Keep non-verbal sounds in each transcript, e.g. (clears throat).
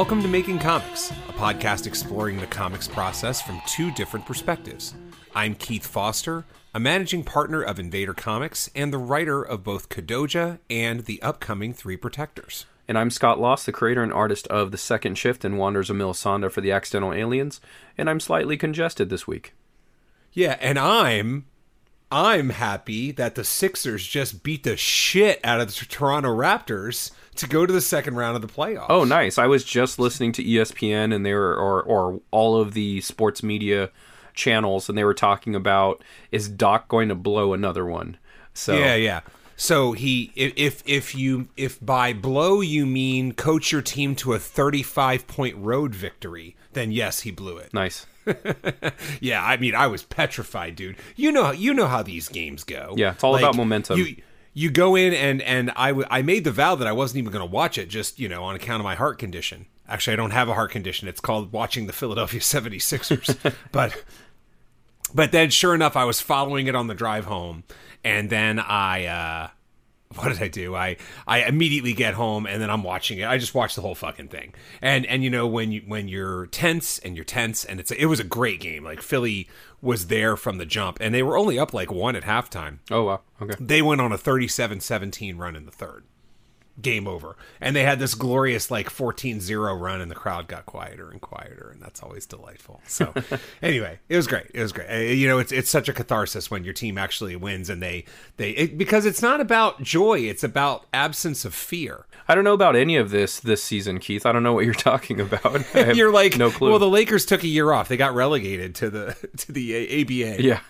Welcome to Making Comics, a podcast exploring the comics process from two different perspectives. I'm Keith Foster, a managing partner of Invader Comics and the writer of both Kodoja and the upcoming Three Protectors. And I'm Scott Loss, the creator and artist of The Second Shift and Wonders of Melisande for the Accidental Aliens, and I'm slightly congested this week. Yeah, and I'm I'm happy that the Sixers just beat the shit out of the Toronto Raptors to go to the second round of the playoffs. Oh, nice. I was just listening to ESPN and they were or or all of the sports media channels and they were talking about is Doc going to blow another one? So Yeah, yeah. So he if if, you if by blow you mean coach your team to a 35 point road victory, then yes, he blew it. Nice. (laughs) yeah, I mean, I was petrified, dude. You know, you know how these games go. Yeah, it's all about momentum. You you go in and and I w- I made the vow that I wasn't even going to watch it, just you know, on account of my heart condition. Actually, I don't have a heart condition. It's called watching the Philadelphia (laughs) 76ers. (laughs) but but then, sure enough, I was following it on the drive home, and then I. uh (laughs) what did I do? I I immediately get home and then I'm watching it. I just watched the whole fucking thing. And and you know when you when you're tense and you're tense and it's it was a great game. Like Philly was there from the jump and they were only up like one at halftime. Oh wow. Okay. They went on a 37-17 run in the third. Game over. And they had this glorious like 14-0 run and the crowd got quieter and quieter and that's always delightful. So (laughs) anyway, it was great. It was great. Uh, you know, it's it's such a catharsis when your team actually wins and they they it, because it's not about joy, it's about absence of fear. I don't know about any of this this season, Keith. I don't know what you're (laughs) talking about. (laughs) You're like, no clue. well, the Lakers took a year off. They got relegated to the to the A- ABA. yeah.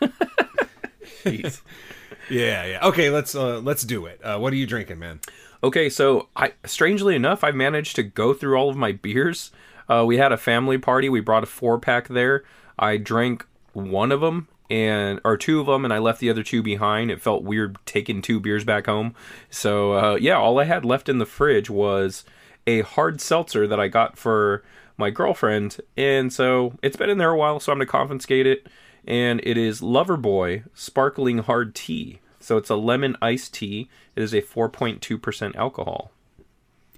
Yeah, yeah. Okay, let's uh, let's do it. Uh, what are you drinking, man? Okay, so I strangely enough, I managed to go through all of my beers. Uh, we had a family party. We brought a four pack there. I drank one of them and or two of them, and I left the other two behind. It felt weird taking two beers back home. So uh, yeah, all I had left in the fridge was a hard seltzer that I got for my girlfriend, and so it's been in there a while. So I'm gonna confiscate it, and it is Loverboy Sparkling Hard Tea. So it's a lemon iced tea. It is a 4.2% alcohol.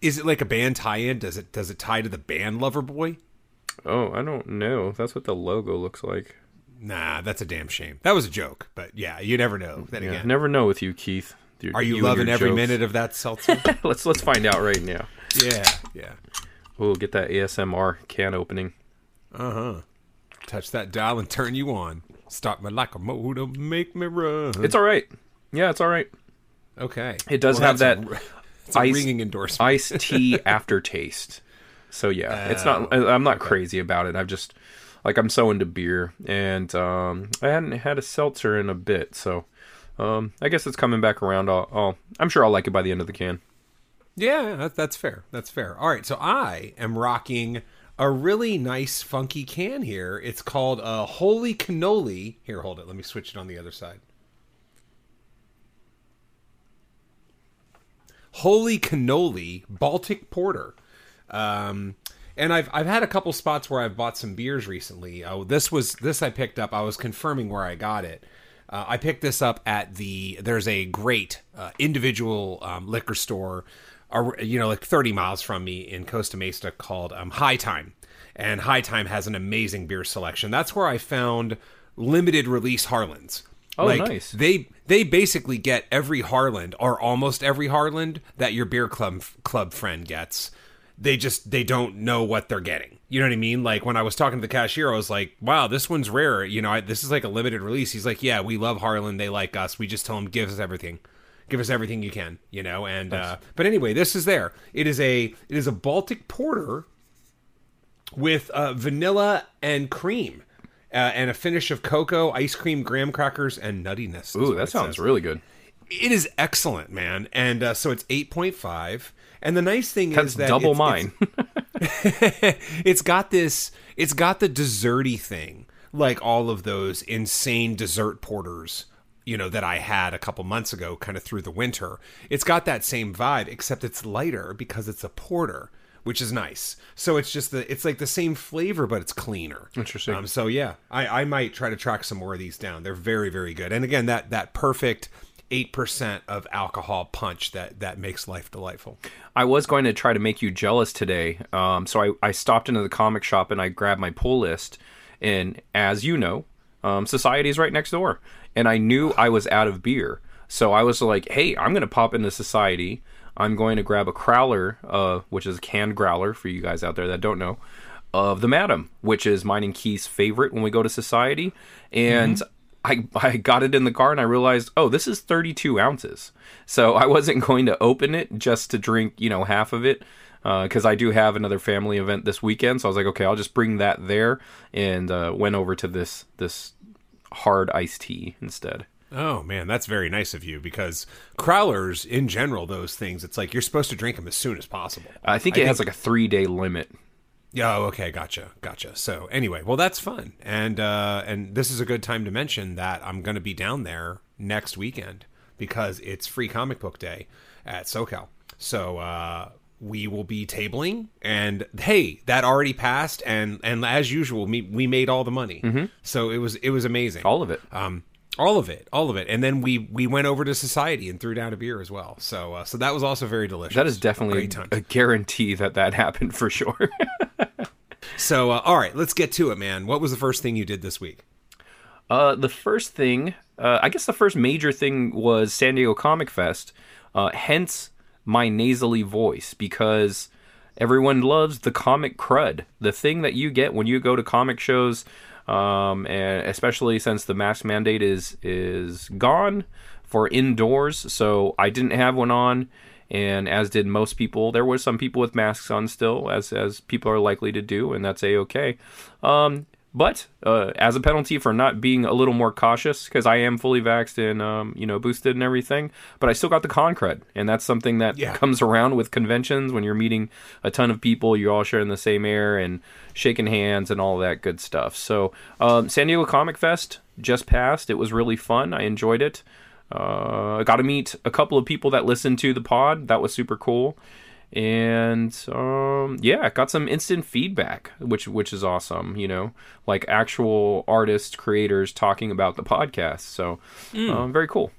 Is it like a band tie-in? Does it does it tie to the band Loverboy? Oh, I don't know. That's what the logo looks like. Nah, that's a damn shame. That was a joke, but yeah, you never know. Then Yeah, again, never know with you, Keith. Your- are you, and loving every jokes. minute of that seltzer? (laughs) let's let's find out right now. yeah, yeah. We'll get that ASMR can opening. Uh huh. Touch that dial and turn you on. Start me like a motor, make me run. It's all right. Yeah, it's all right. okay. It does Well, have that a, (laughs) it's a ice- ringing endorsement. iced (laughs) tea aftertaste. So yeah, it's not. Oh, I'm not crazy about it. I've just like I'm so into beer, and um, I hadn't had a seltzer in a bit. So um, I guess it's coming back around. I'll, I'll, I'm sure I'll like it by the end of the can. Yeah, that, that's fair. That's fair. All right, so I am rocking a really nice funky can here. It's called a Holy Cannoli. Here, hold it. Let me switch it on the other side. Holy Cannoli Baltic Porter. Um, and I've I've had a couple spots where I've bought some beers recently. Oh, this was this I picked up. I was confirming where I got it. Uh, I picked this up at the. There's a great uh, individual um, liquor store, uh, you know, like 30 miles from me in Costa Mesa called um, Hi-Time, and Hi-Time has an amazing beer selection. That's where I found limited release Harlands. Oh, like, nice. They they basically get every Harland or almost every Harland that your beer club club friend gets. They just they don't know what they're getting. You know what I mean? Like when I was talking to the cashier, I was like, "Wow, this one's rare. You know, I, this is like a limited release." He's like, "Yeah, we love Harland. They like us. We just tell them give us everything, give us everything you can." You know, and uh, but anyway, this is there. It is a it is a Baltic porter with uh, vanilla and cream. Uh, and a finish of cocoa, ice cream, graham crackers, and nuttiness. Ooh, that sounds says. really good. It is excellent, man. And uh, so it's 8.5. And the nice thing That's is that double it's, mine. It's, (laughs) (laughs) it's got this. It's got the desserty thing, like all of those insane dessert porters. You know that I had a couple months ago, kind of through the winter. It's got that same vibe, except it's lighter because it's a porter, which is nice. So it's just the. It's like the same flavor, but it's cleaner. Interesting. Um, so yeah, I, I might try to track some more of these down. They're very very good. And again, that that perfect eight percent of alcohol punch that that makes life delightful. I was going to try to make you jealous today, um, so I, I stopped into the comic shop and I grabbed my pull list, and as you know, um, Societe is right next door, and I knew I was out of beer, so I was like, "Hey, I'm going to pop into Societe. I'm going to grab a crowler, uh, which is a canned growler for you guys out there that don't know, of the Madam, which is mine and Keith's favorite when we go to Societe, and." Mm-hmm. I, I got it in the car and I realized, oh, this is 32 ounces. So I wasn't (laughs) going to open it just to drink, you know, half of it because uh, I do have another family event this weekend. So I was like, okay, I'll just bring that there, and uh, went over to this this hard iced tea instead. Oh man, that's very nice of you because crowlers in general, those things, it's like you're supposed to drink them as soon as possible. I think it has like a three day limit. Yeah, oh, okay, gotcha, gotcha. So anyway, well, that's fun, and uh, and this is a good time to mention that I'm going to be down there next weekend because it's free comic book day at SoCal. So uh, we will be tabling, and hey, that already passed, and and as usual, we we made all the money. Mm-hmm. So it was it was amazing, all of it. Um, all of it, all of it, and then we we went over to Societe and threw down a beer as well. So uh, so that was also very delicious. That is definitely a, a, guarantee that that happened for sure. (laughs) so uh, all right, let's get to it, man. What was the first thing you did this week? Uh, the first thing, uh, I guess, the first major thing was San Diego Comic Fest. Uh, hence my nasally voice because everyone loves the comic crud, the thing that you get when you go to comic shows um, and especially since the mask mandate is is gone for indoors. So I didn't have one on, and as did most people. There were some people with masks on still, as as people are likely to do, and that's a okay. Um, but uh, as a penalty for not being a little more cautious, because I am fully vaxxed and um, you know boosted and everything, but I still got the con crud, and that's something that Yeah. comes around with conventions when you're meeting a ton of people, you're all sharing the same air and shaking hands and all that good stuff. So um, San Diego Comic Fest just passed. It was really fun. I enjoyed it. Uh, I got to meet a couple of people that listened to the pod. That was super cool. And um, yeah, got some instant feedback, which which is awesome. You know, like actual artists, creators talking about the podcast. So um, very cool.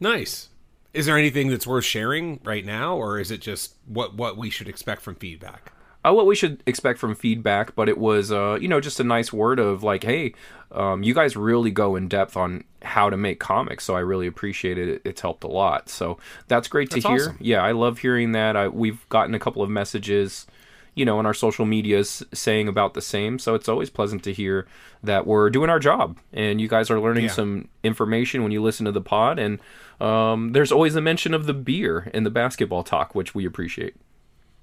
Nice. Is there anything that's worth sharing right now, or is it just what what we should expect from feedback? Uh, what we should expect from feedback, but it was, uh, you know, just a nice word of like, hey, um, you guys really go in depth on how to make comics, so I really appreciate it. It's helped a lot, so that's great That's to hear. awesome. Yeah, I love hearing that. I, we've gotten a couple of messages, you know, on our social medias saying about the same, so it's always pleasant to hear that we're doing our job and you guys are learning Yeah. some information when you listen to the pod, and um, there's always a mention of the beer in the basketball talk, which we appreciate.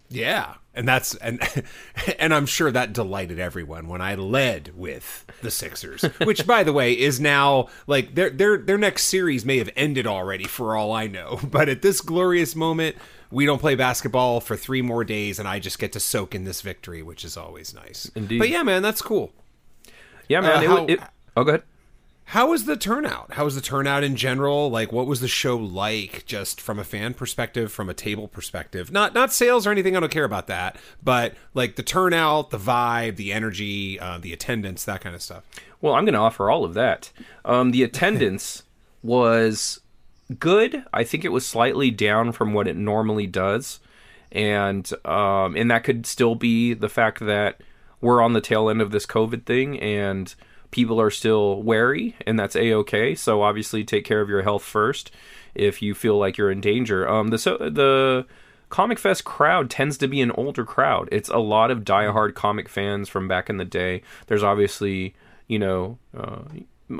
Yeah, and that's and (laughs) and I'm sure that delighted everyone when I led with the Sixers, which by the way is now like their their their next series may have ended already for all I know, (laughs) but at this glorious moment we don't play basketball for 3 more days and I just get to soak in this victory, which is always nice. Indeed. But yeah, man, that's cool. Yeah, man. Uh, it, how- it, oh, go ahead. How was the turnout? How was the turnout in general? Like, what was the show like, just from a fan perspective, from a table perspective? Not not sales or anything. I don't care about that. But like the turnout, the vibe, the energy, uh, the attendance, that kind of stuff. Well, I'm going to offer all of that. Um, the attendance (laughs) was good. I think it was slightly down from what it normally does, and um, and that could still be the fact that we're on the tail end of this COVID thing and people are still wary, and that's a okay. So obviously, take care of your health first if you feel like you're in danger. Um, the so the Comic Fest crowd tends to be an older crowd. It's a lot of diehard comic fans from back in the day. There's obviously, you know, uh,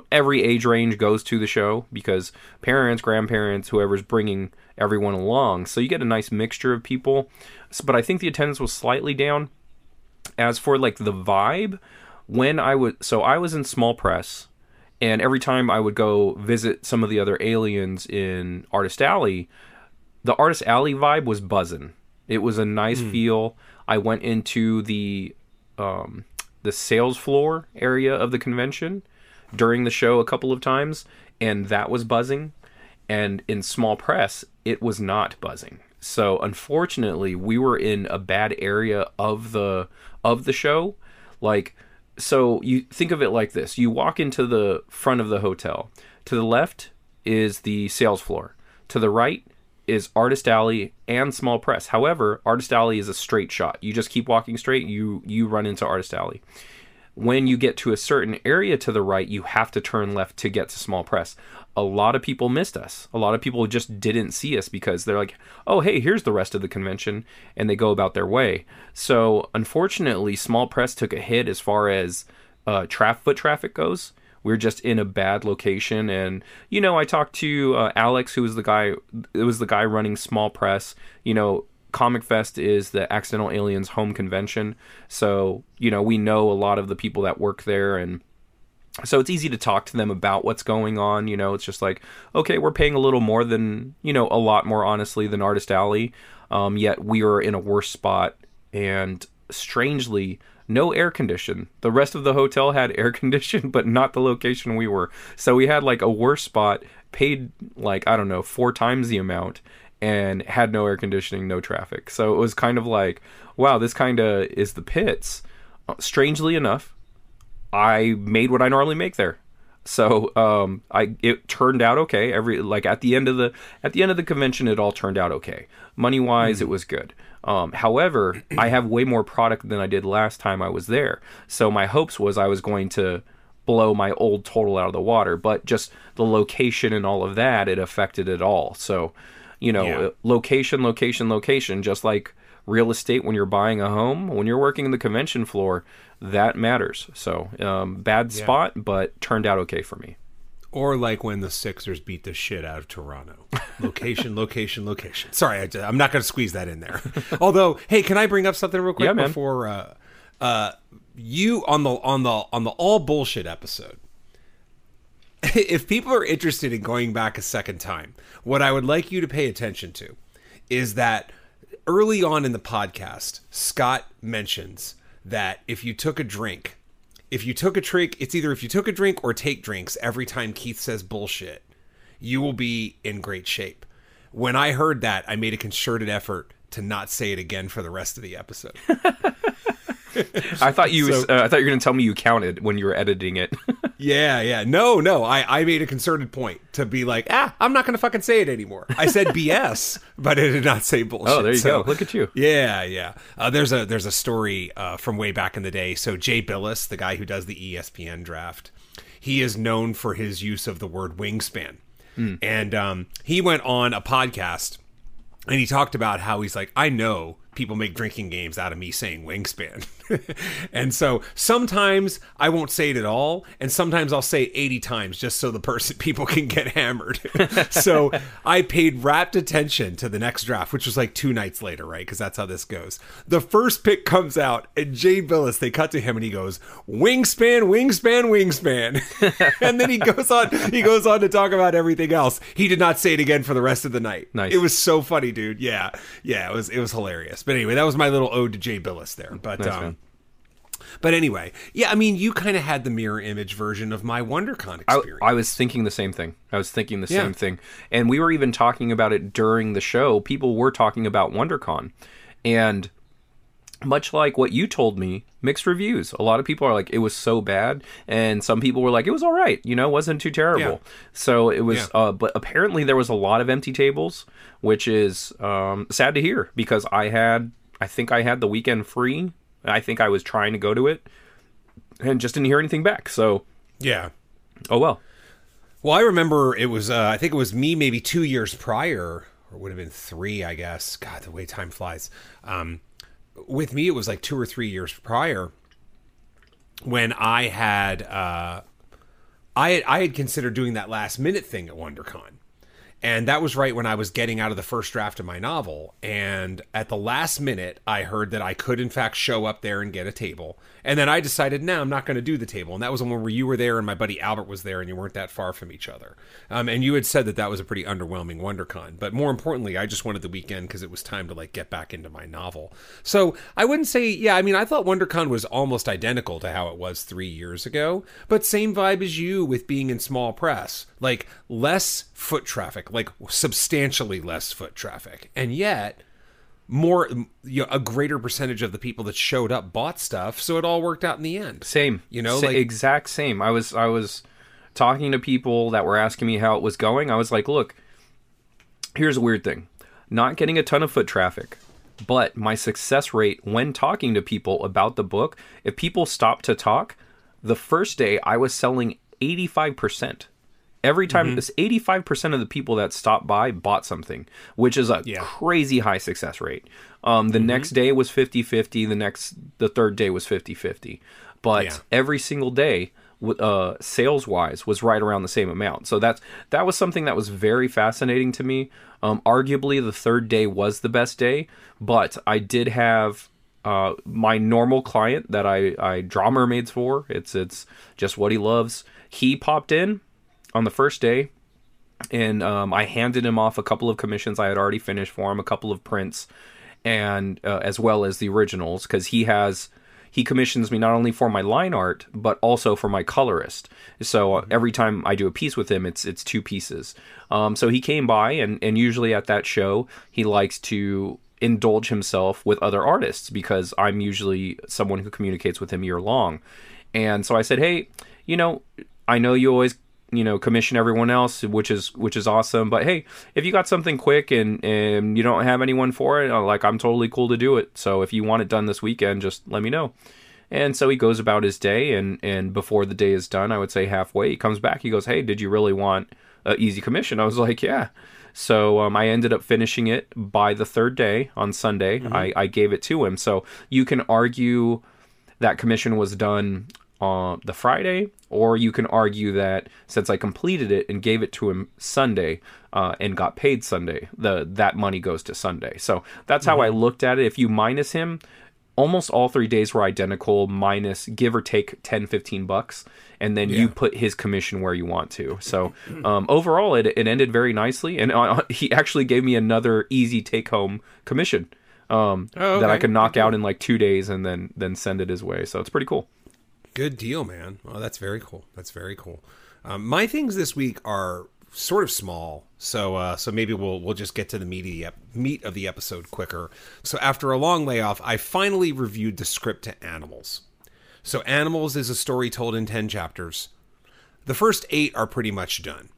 every age range goes to the show because parents, grandparents, whoever's bringing everyone along. So you get a nice mixture of people. But I think the attendance was slightly down. As for like the vibe, when I would, so I was in small press, and every time I would go visit some of the other aliens in Artist Alley, the Artist Alley vibe was buzzing. It was a nice feel. I went into the um, the sales floor area of the convention during the show a couple of times, and that was buzzing. And in small press, it was not buzzing. So unfortunately, we were in a bad area of the of the show. Like, so you think of it like this: you walk into the front of the hotel. To the left is the sales floor. To the right is Artist Alley and Small Press. However, Artist Alley is a straight shot. You just keep walking straight, you you run into Artist Alley. When you get to a certain area to the right, you have to turn left to get to Small Press. A lot of people missed us. A lot of people just didn't see us because they're like, "Oh, hey, here's the rest of the convention," and they go about their way. So, unfortunately, Small Press took a hit as far as uh, foot traffic goes we're just in a bad location and you know i talked to uh, alex who was the guy it was the guy running small press you know comic fest is the accidental aliens home convention so you know we know a lot of the people that work there and so it's easy to talk to them about what's going on you know it's just like okay we're paying a little more than you know a lot more honestly than artist alley um, yet we are in a worse spot and strangely no air condition. The rest of the hotel had (laughs) air condition, but not the location we were. So we had like a worse spot, paid like, I don't know, four times the amount, and had no air conditioning, no traffic. So it was kind of like, wow, this kind of is the pits. Uh, strangely enough, I made what I normally make there. So um, I it turned out okay. Every like at the end of the at the end of the convention, it all turned out okay. Money wise, mm. it was good. Um, however, I have way more product than I did last time I was there. So my hopes was I was going to blow my old total out of the water, but just the location and all of that, it affected it all. So, you know, yeah. location, location, location, just like real estate when you're buying a home, when you're working in the convention floor, that matters. So, um, bad yeah. spot, but turned out okay for me. Or like when the Sixers beat the shit out of Toronto. Location, (laughs) location, location. Sorry, I, am not going to squeeze that in there. (laughs) Although, hey, can I bring up something real quick yeah, before uh, uh, you on the on the on the all bullshit episode? (laughs) if people are interested in going back a second time, what I would like you to pay attention to is that early on in the podcast, Scott mentions that if you took a drink if you took a drink, it's either if you took a drink or take drinks every time Keith says bullshit, you will be in great shape. When I heard that, I made a concerted effort to not say it again for the rest of the episode. (laughs) I thought you (laughs) so, uh, I thought you were going to tell me you counted when you were editing it. (laughs) yeah, yeah. No, no. I, I made a concerted point to be like, ah, I'm not going to fucking say it anymore. I said (laughs) BS, but I did not say bullshit. Oh, there you so, go. Look at you. Yeah, yeah. Uh, there's a there's a story uh, from way back in the day. So Jay Bilas, the guy who does the ESPN draft, he is known for his use of the word wingspan, mm. and um, he went on a podcast and he talked about how he's like, I know people make drinking games out of me saying wingspan. (laughs) and so sometimes I won't say it at all, and sometimes I'll say 80 times just so the person (laughs) people can get hammered. (laughs) so I paid rapt attention to the next draft, which was like two nights later, right? Because that's how this goes. The first pick comes out, and Jay Bilas, they cut to him and he goes, Wingspan, wingspan, wingspan. and then he goes on, he goes on to talk about everything else. He did not say it again for the rest of the night. Nice. It was so funny, dude. Yeah. Yeah, it was it was hilarious. But anyway, that was my little ode to Jay Bilas there. But nice, um, but anyway, yeah, I mean, you kind of had the mirror image version of my WonderCon experience. I, I, was thinking the same thing. I was thinking the yeah. same thing, and we were even talking about it during the show. People were talking about WonderCon, and much like what you told me, mixed reviews. A lot of people are like, it was so bad, and some people were like, it was all right. You know, wasn't too terrible. Yeah. So it was, yeah. uh, but apparently there was a lot of empty tables, which is um, sad to hear because I had, I think I had the weekend free I think I was trying to go to it and just didn't hear anything back. So yeah. Oh well. Well, I remember it was uh, I think it was me maybe two years prior, or would have been three, I guess. God, the way time flies. Um, with me, it was like two or three years prior when I had uh, I had, I had considered doing that last minute thing at WonderCon. And that was right when I was getting out of the first draft of my novel. And at the last minute, I heard that I could, in fact, show up there and get a table. And then I decided, no, I'm not going to do the table. And that was the one where you were there and my buddy Albert was there and you weren't that far from each other. Um, and you had said that that was a pretty underwhelming WonderCon. But more importantly, I just wanted the weekend because it was time to like get back into my novel. So I wouldn't say, yeah, I mean, I thought WonderCon was almost identical to how it was three years ago, but same vibe as you with being in small press. Like less foot traffic, like substantially less foot traffic. And yet, more you know, a greater percentage of the people that showed up bought stuff so it all worked out in the end same you know Sa- like exact same i was i was talking to people that were asking me how it was going. I was like, look, here's a weird thing not getting a ton of foot traffic, but my success rate when talking to people about the book, if people stop to talk, the first day I was selling 85%. Every time, Mm-hmm. this 85% of the people that stopped by bought something, which is a Yeah. Mm-hmm. crazy high success rate. Um, the next day was 50 50. The next, the third day was 50 50. But Yeah. every single day, uh, sales wise, was right around the same amount. So that's that was something that was very fascinating to me. Um, arguably, the third day was the best day, but I did have uh, my normal client that I, I draw mermaids for. It's it's just what he loves. He popped in on the first day, and um, I handed him off a couple of commissions I had already finished for him, a couple of prints, and uh, as well as the originals because he has he commissions me not only for my line art but also for my colorist. So uh, every time I do a piece with him, it's it's two pieces. Um, so he came by, and and usually at that show, he likes to indulge himself with other artists because I'm usually someone who communicates with him year long. And so I said, "Hey, you know, I know you always you know commission everyone else which is which is awesome. But hey if you got something quick and and you don't have anyone for it uh, like i'm totally cool to do it. So if you want it done this weekend just let me know. And so he goes about his day and and before the day is done i would say halfway he comes back he goes hey did you really want a easy commission? I was like yeah. So um, I ended up finishing it by the third day on Sunday. I, I gave it to him. So you can argue that commission was done on the Friday, or you can argue that since I completed it and gave it to him Sunday uh, and got paid Sunday, the that money goes to Sunday. So that's how I looked at it. If you minus him, almost all three days were identical, minus give or take 10, 15 bucks, and then you put his commission where you want to. So um, overall, it, it ended very nicely, and uh, (laughs) he actually gave me another easy take home commission um, Oh, that I could knock out in like two days and then then send it his way. So it's pretty cool. Good deal, man. Well, that's very cool. That's very cool. Um, my things this week are sort of small, so uh, so maybe we'll we'll just get to the meaty meat of the episode quicker. So after a long layoff, I finally reviewed the script to Animals. So Animals is a story told in ten chapters. The first eight are pretty much done.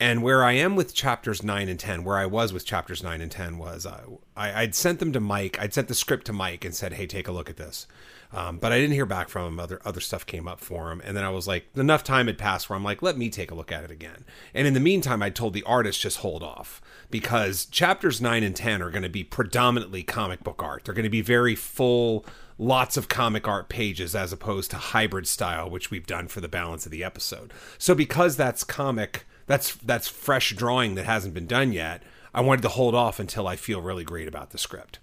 And where I am with chapters nine and ten, where I was with chapters nine and ten, was uh, I, I'd sent them to Mike. I'd sent the script to Mike and said, "Hey, take a look at this." Um, but I didn't hear back from him. Other other stuff came up for him, and then I was like, enough time had passed where I'm like, let me take a look at it again. And in the meantime, I told the artist just hold off because chapters nine and ten are going to be predominantly comic book art. They're going to be very full, lots of comic art pages as opposed to hybrid style, which we've done for the balance of the episode. So because that's comic that's that's fresh drawing that hasn't been done yet. I wanted to hold off until I feel really great about the script.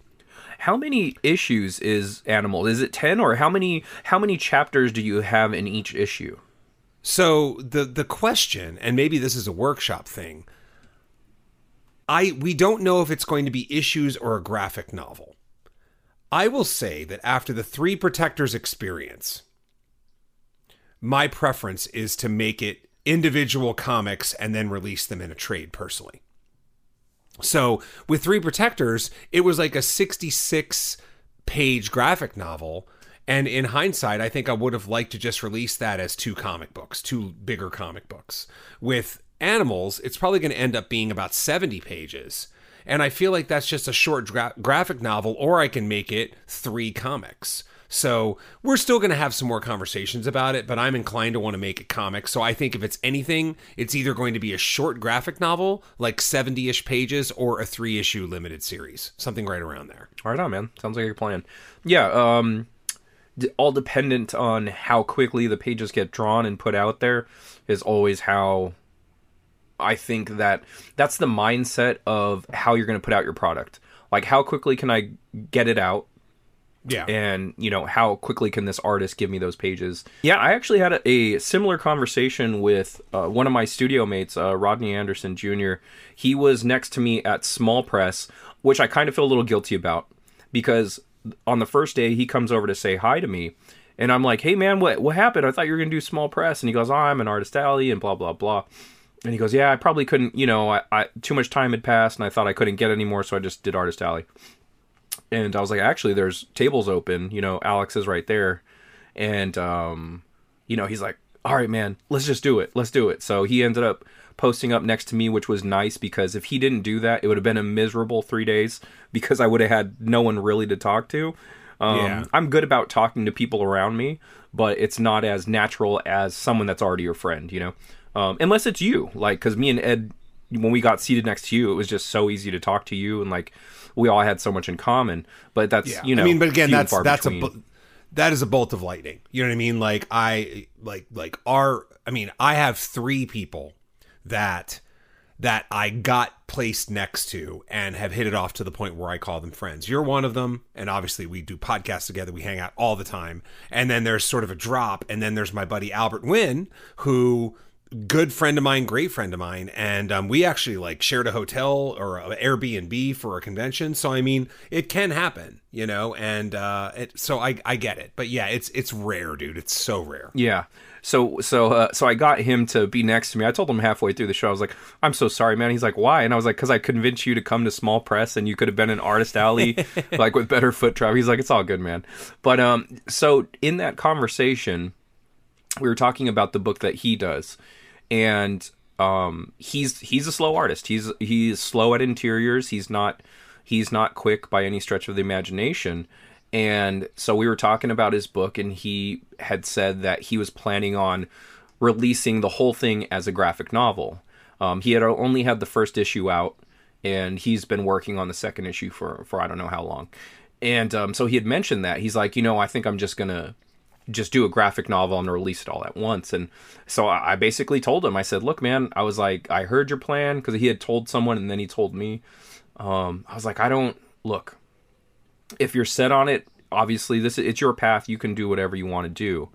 How many issues is Animal? Is it ten, or how many how many chapters do you have in each issue? So the the question, and maybe this is a workshop thing. I we don't know if it's going to be issues or a graphic novel. I will say that after the Three Protectors experience, my preference is to make it individual comics and then release them in a trade personally. So with Three Protectors, it was like a 66 page graphic novel. And in hindsight, I think I would have liked to just release that as two comic books, two bigger comic books. With Animals, it's probably going to end up being about 70 pages. And I feel like that's just a short gra- graphic novel, or I can make it three comics. So we're still going to have some more conversations about it, but I'm inclined to want to make a comic. So I think if it's anything, it's either going to be a short graphic novel, like 70 ish pages, or a three issue limited series, something right around there. All right, on, man. Sounds like a plan. Yeah. Um, all dependent on how quickly the pages get drawn and put out there is always how I think that that's the mindset of how you're going to put out your product. Like, how quickly can I get it out? Yeah. and you know how quickly can this artist give me those pages? Yeah i actually had a, a similar conversation with uh, one of my studio mates uh, rodney anderson jr he was next to me at small press which i kind of feel a little guilty about because on the first day he comes over to say hi to me and i'm like hey man what, what happened? I thought you were going to do small press. And he goes oh, i'm an artist alley and blah blah blah. And he goes yeah i probably couldn't you know I, I too much time had passed and i thought i couldn't get any more so i just did artist alley and I was like, actually, there's tables open. You know, Alex is right there, and um, you know, he's like, all right, man, let's just do it. Let's do it. So he ended up posting up next to me, which was nice because if he didn't do that, it would have been a miserable three days because I would have had no one really to talk to. Um, Yeah. I'm good about talking to people around me, but it's not as natural as someone that's already your friend, you know? Um, unless it's you, like, because me and Ed, when we got seated next to you, it was just so easy to talk to you, and like, we all had so much in common. But that's, Yeah. you know, I mean, but again, that's that's between. a bu- that is a bolt of lightning. You know what I mean? Like I like like our I mean, I have 3 people that that I got placed next to and have hit it off to the point where I call them friends. You're one of them, and obviously we do podcasts together. We hang out all the time. And then there's sort of a drop, and then there's my buddy Albert Wynn, who good friend of mine, great friend of mine, and um, we actually like shared a hotel or a Airbnb for a convention. So I mean, it can happen, you know. And uh, it, so I I get it, but yeah, it's it's rare, dude. It's so rare. Yeah. So so uh, so I got him to be next to me. I told him halfway through the show, I was like, "I'm so sorry, man." He's like, "Why?" And I was like, "Cause I convinced you to come to Small Press, and you could have been in Artist Alley, (laughs) like with better foot traffic." He's like, "It's all good, man." But um, so in that conversation, we were talking about the book that he does, and um, he's he's a slow artist. He's he's slow at interiors. He's not he's not quick by any stretch of the imagination. And so we were talking about his book, and he had said that he was planning on releasing the whole thing as a graphic novel. Um, he had only had the first issue out, and he's been working on the second issue for for I don't know how long. And um, so he had mentioned that he's like, you know, I think I'm just gonna just do a graphic novel and release it all at once. And so I basically told him, I said, look, man, I was like, I heard your plan because he had told someone and then he told me. Um, I was like, I don't look. If you're set on it, obviously this it's your path. You can do whatever you want to do,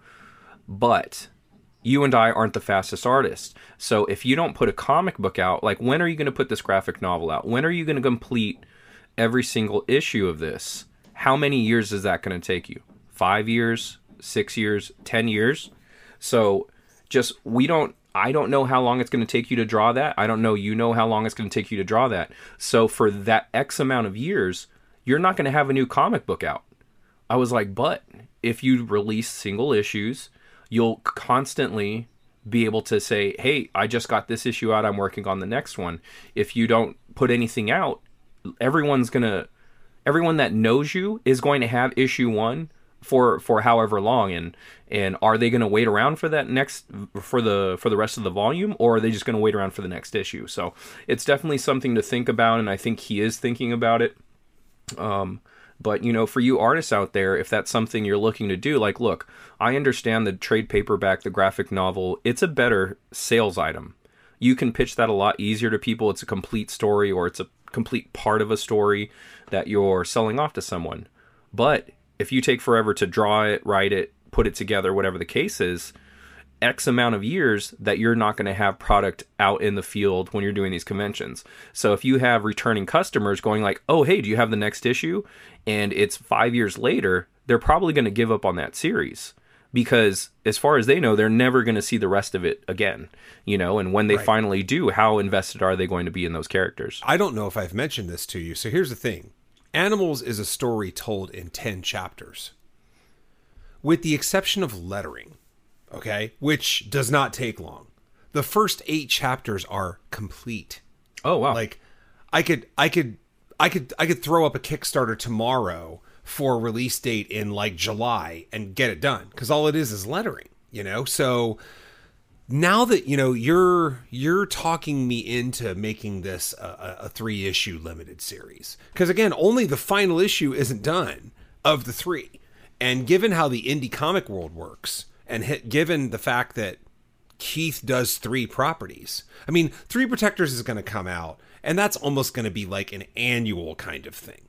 but you and I aren't the fastest artists. So if you don't put a comic book out, like when are you going to put this graphic novel out? When are you going to complete every single issue of this? How many years is that going to take you? Five years, six years, ten years? So just we don't I don't know how long it's going to take you to draw that. I don't know you know how long it's going to take you to draw that. So for that X amount of years, you're not going to have a new comic book out. I was like, but if you release single issues, you'll constantly be able to say, hey, I just got this issue out. I'm working on the next one. If you don't put anything out, everyone's going to, everyone that knows you is going to have issue one for for however long and and are they going to wait around for that next for the for the rest of the volume or are they just going to wait around for the next issue so it's definitely something to think about and i think he is thinking about it um, but you know, for you artists out there, if that's something you're looking to do, like, look, I understand the trade paperback, the graphic novel, it's a better sales item. You can pitch that a lot easier to people. It's a complete story or it's a complete part of a story that you're selling off to someone. But if you take forever to draw it, write it, put it together, whatever the case is, X amount of years that you're not going to have product out in the field when you're doing these conventions. So if you have returning customers going like, "Oh, hey, do you have the next issue?" and it's 5 years later, they're probably going to give up on that series because as far as they know, they're never going to see the rest of it again, you know, and when they Right. finally do, how invested are they going to be in those characters? I don't know if I've mentioned this to you. So here's the thing Animals is a story told in 10 chapters, with the exception of lettering, okay, which does not take long. The first eight chapters are complete. Oh, wow. Like, I could, I could, I could, I could throw up a Kickstarter tomorrow for release date in like July and get it done because all it is is lettering, you know. So now that you know you're you're talking me into making this a, a- three issue limited series. Because again only the final issue isn't done of the three. And given how the indie comic world works and hit, given the fact that keith does three properties i mean three protectors is going to come out and that's almost going to be like an annual kind of thing.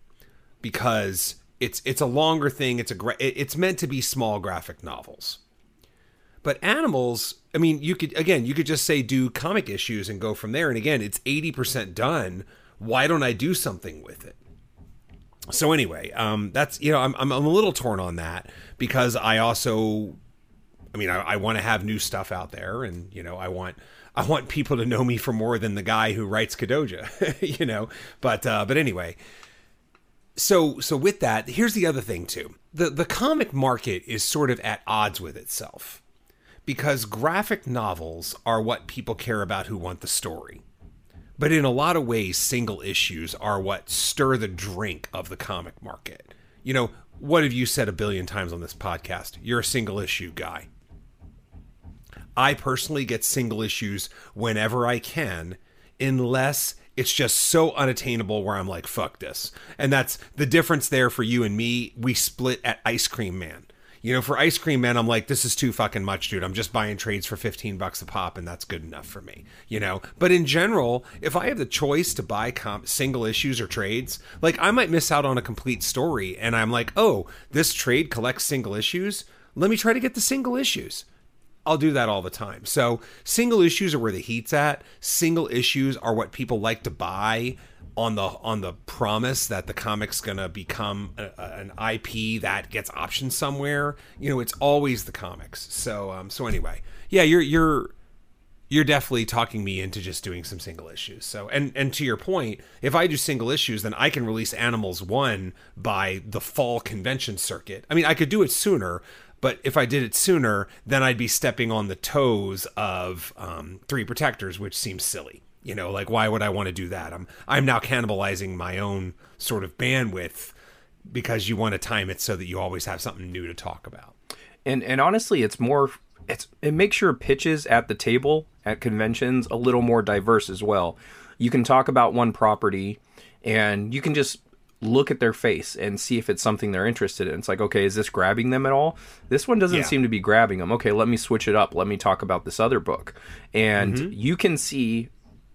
Because it's it's a longer thing it's a gra- it's meant to be small graphic novels. But animals, I mean, you could again, you could just say do comic issues and go from there. And again, it's eighty percent done. Why don't I do something with it? So anyway, um, that's you know, I'm I'm I'm a little torn on that because I also, I mean, I, I want to have new stuff out there, and you know, I want I want people to know me for more than the guy who writes Kodoja, (laughs) you know. But uh, but anyway, so so with that, here's the other thing too. The the comic market is sort of at odds with itself because graphic novels are what people care about who want the story. But in a lot of ways, single issues are what stir the drink of the comic market. You know, what have you said a billion times on this podcast? You're a single issue guy. I personally get single issues whenever I can, unless it's just so unattainable where I'm like, fuck this. And that's the difference there for you and me. We split at Ice Cream Man. You know, for Ice Cream Man, I'm like, this is too fucking much, dude. I'm just buying trades for 15 bucks a pop, and that's good enough for me. You know, but in general, if I have the choice to buy comp- single issues or trades, like I might miss out on a complete story, and I'm like, oh, this trade collects single issues. Let me try to get the single issues. I'll do that all the time. So single issues are where the heat's at. Single issues are what people like to buy on the on the promise that the comic's gonna become a, a, an IP that gets optioned somewhere. You know, it's always the comics. So um, so anyway, yeah, you're you're you're definitely talking me into just doing some single issues. So and and to your point, if I do single issues, then I can release Animals One by the fall convention circuit. I mean, I could do it sooner. But if I did it sooner, then I'd be stepping on the toes of um, Three Protectors, which seems silly. You know, like why would I want to do that? I'm I'm now cannibalizing my own sort of bandwidth because you want to time it so that you always have something new to talk about. And and honestly, it's more it's it makes your pitches at the table at conventions a little more diverse as well. You can talk about one property and you can just look at their face and see if it's something they're interested in. It's like, okay, is this grabbing them at all? This one doesn't yeah. seem to be grabbing them. Okay, let me switch it up. Let me talk about this other book. And mm-hmm. you can see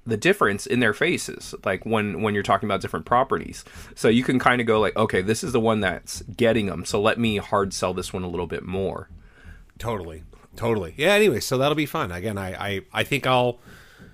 the difference in their faces like when when you're talking about different properties. So you can kind of go like okay this is the one that's getting them so let me hard sell this one a little bit more. Totally. Totally. Yeah anyway so that'll be fun. Again i i, I think i'll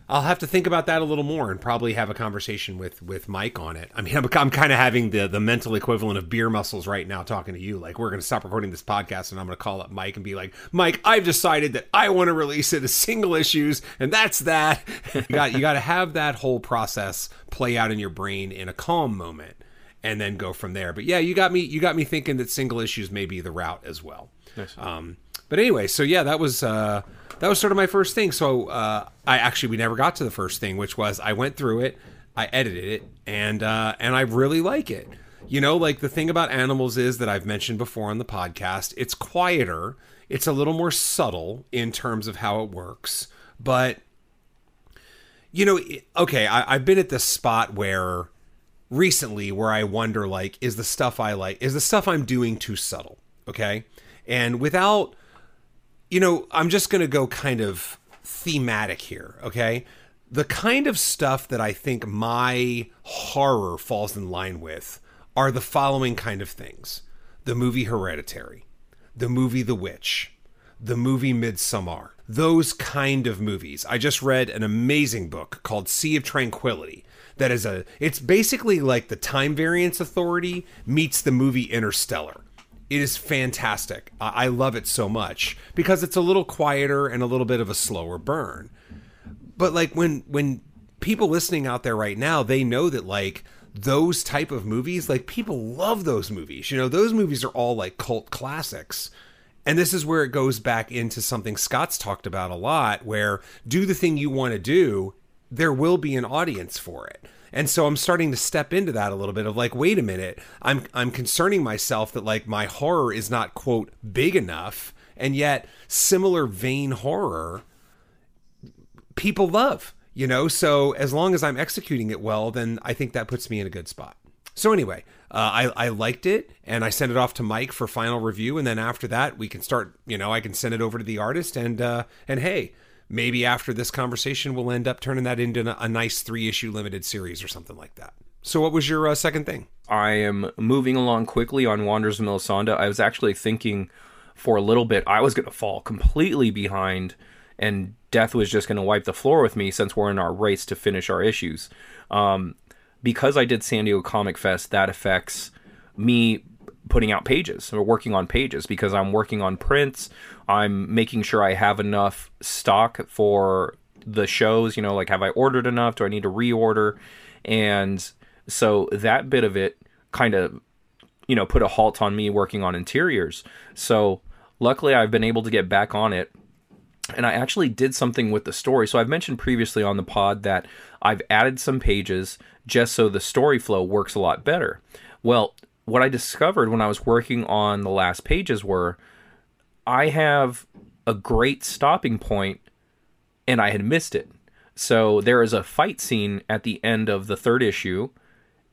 I'll have to think about that a little more and probably have a conversation with with Mike on it. I mean, I'm, I'm kind of having the the mental equivalent of beer muscles right now talking to you. Like, we're going to stop recording this podcast and I'm going to call up Mike and be like, Mike, I've decided that I want to release it as single issues, and that's that. (laughs) you got you got to have that whole process play out in your brain in a calm moment, and then go from there. But yeah, you got me you got me thinking that single issues may be the route as well. Nice. Um, but anyway, so yeah, that was. Uh, that was sort of my first thing. So uh, I actually we never got to the first thing, which was I went through it, I edited it, and uh, and I really like it. You know, like the thing about animals is that I've mentioned before on the podcast, it's quieter, it's a little more subtle in terms of how it works, but you know, okay, I, I've been at this spot where recently where I wonder like, is the stuff I like, is the stuff I'm doing too subtle? Okay, and without you know, I'm just going to go kind of thematic here, okay? The kind of stuff that I think my horror falls in line with are the following kind of things the movie Hereditary, the movie The Witch, the movie Midsommar, those kind of movies. I just read an amazing book called Sea of Tranquility that is a it's basically like the time variance authority meets the movie Interstellar. It is fantastic. I love it so much because it's a little quieter and a little bit of a slower burn. But like when when people listening out there right now, they know that like those type of movies, like people love those movies. You know, those movies are all like cult classics. And this is where it goes back into something Scott's talked about a lot where do the thing you want to do, there will be an audience for it. And so I'm starting to step into that a little bit of like, wait a minute, I'm I'm concerning myself that like my horror is not quote big enough, and yet similar vein horror people love, you know. So as long as I'm executing it well, then I think that puts me in a good spot. So anyway, uh, I I liked it, and I sent it off to Mike for final review, and then after that, we can start. You know, I can send it over to the artist, and uh, and hey, maybe after this conversation, we'll end up turning that into a nice three issue limited series or something like that. So, what was your uh, second thing? I am moving along quickly on Wanderers of Melisande. I was actually thinking for a little bit I was going to fall completely behind, and Death was just going to wipe the floor with me since we're in our race to finish our issues. Um, because I did San Diego Comic Fest, that affects me putting out pages or working on pages because I'm working on prints. I'm making sure I have enough stock for the shows. You know, like have I ordered enough? Do I need to reorder? And so that bit of it kind of, you know, put a halt on me working on interiors. So luckily, I've been able to get back on it and I actually did something with the story. So I've mentioned previously on the pod that I've added some pages just so the story flow works a lot better. Well, what I discovered when I was working on the last pages were I have a great stopping point and I had missed it. So there is a fight scene at the end of the third issue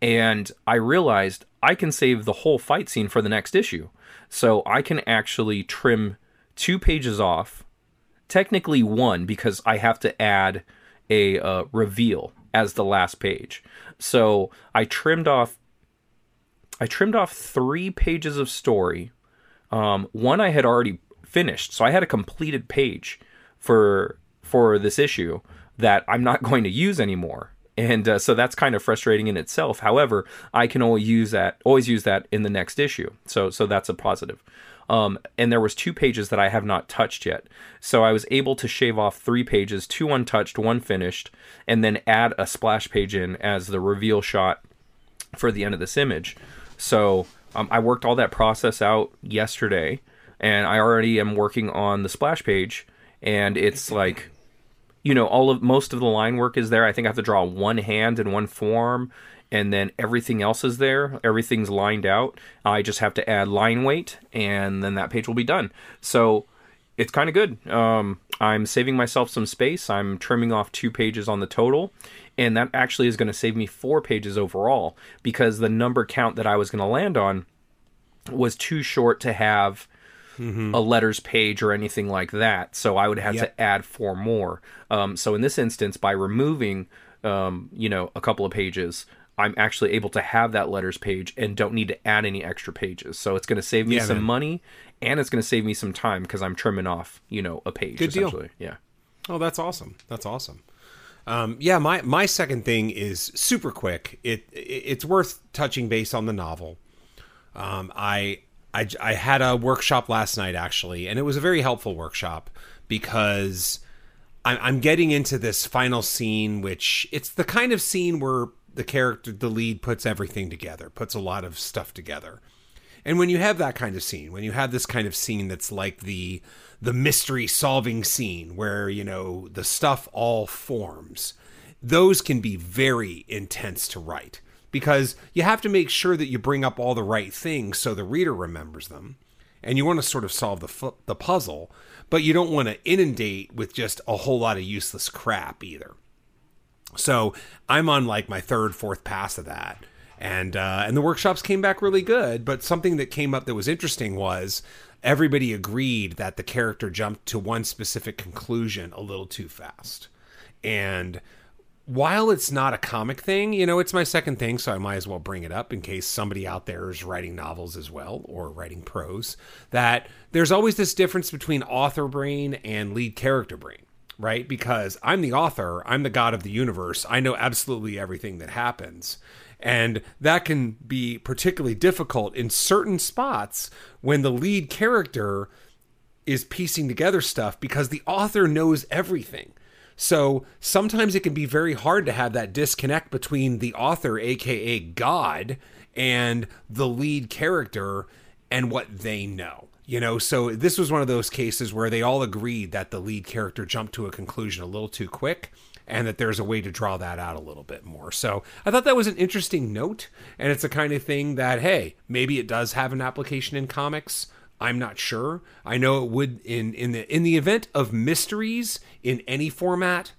and I realized I can save the whole fight scene for the next issue. So I can actually trim two pages off technically one because I have to add a uh, reveal as the last page. So I trimmed off I trimmed off three pages of story. Um, one I had already finished, so I had a completed page for for this issue that I'm not (laughs) going to use anymore. And uh, so that's kind of frustrating in itself. However, I can always use that always use that in the next issue. So so that's a positive. Um, and there was two pages that I have not touched yet. So I was able to shave off three pages, two untouched, one finished, and then add a splash page in as the reveal shot for the end of this image. So um, I worked all that process out yesterday, and I already am working on the splash page, and it's (laughs) like you know all of most of the line work is there i think i have to draw one hand and one form and then everything else is there. Everything's lined out. I just have to add line weight, and then that page will be done. So it's kind of good. Um, I'm saving myself some space. I'm trimming off two pages on the total, and that actually is going to save me four pages overall because the number count that I was going to land on was too short to have. Mm-hmm. a letters page or anything like that. So I would have yep. to add four more. Um, so in this instance, by removing, um, you know, a couple of pages, I'm actually able to have that letters page and don't need to add any extra pages. So it's going to save me yeah, some man. money and it's going to save me some time because I'm trimming off, you know, a page. Good deal. Yeah. Oh, that's awesome. That's awesome. Um, yeah, my my second thing is super quick. It, it it's worth touching base on the novel. Um, I, I I had a workshop last night actually, and it was a very helpful workshop because I'm, I'm getting into this final scene, which it's the kind of scene where the character, the lead, puts everything together, puts a lot of stuff together. And when you have that kind of scene, when you have this kind of scene that's like the the mystery solving scene where you know the stuff all forms, those can be very intense to write because you have to make sure that you bring up all the right things so the reader remembers them, and you want to sort of solve the the puzzle, but you don't want to inundate with just a whole lot of useless crap either. So I'm on like my third, fourth pass of that. And uh, and the workshops came back really good, but something that came up that was interesting was everybody agreed that the character jumped to one specific conclusion a little too fast. And while it's not a comic thing, you know, it's my second thing, so I might as well bring it up in case somebody out there is writing novels as well or writing prose. That there's always this difference between author brain and lead character brain right? Because I'm the author, I'm the god of the universe, I know absolutely everything that happens. And that can be particularly difficult in certain spots when the lead character is piecing together stuff because the author knows everything. So sometimes it can be very hard to have that disconnect between the author, aka God, and the lead character and what they know. You know, so this was one of those cases where they all agreed that the lead character jumped to a conclusion a little too quick and that there's a way to draw that out a little bit more. So I thought that was an interesting note, and it's a kind of thing that, hey, maybe it does have an application in comics. I'm not sure. I know it would in in the in the event of mysteries in any format.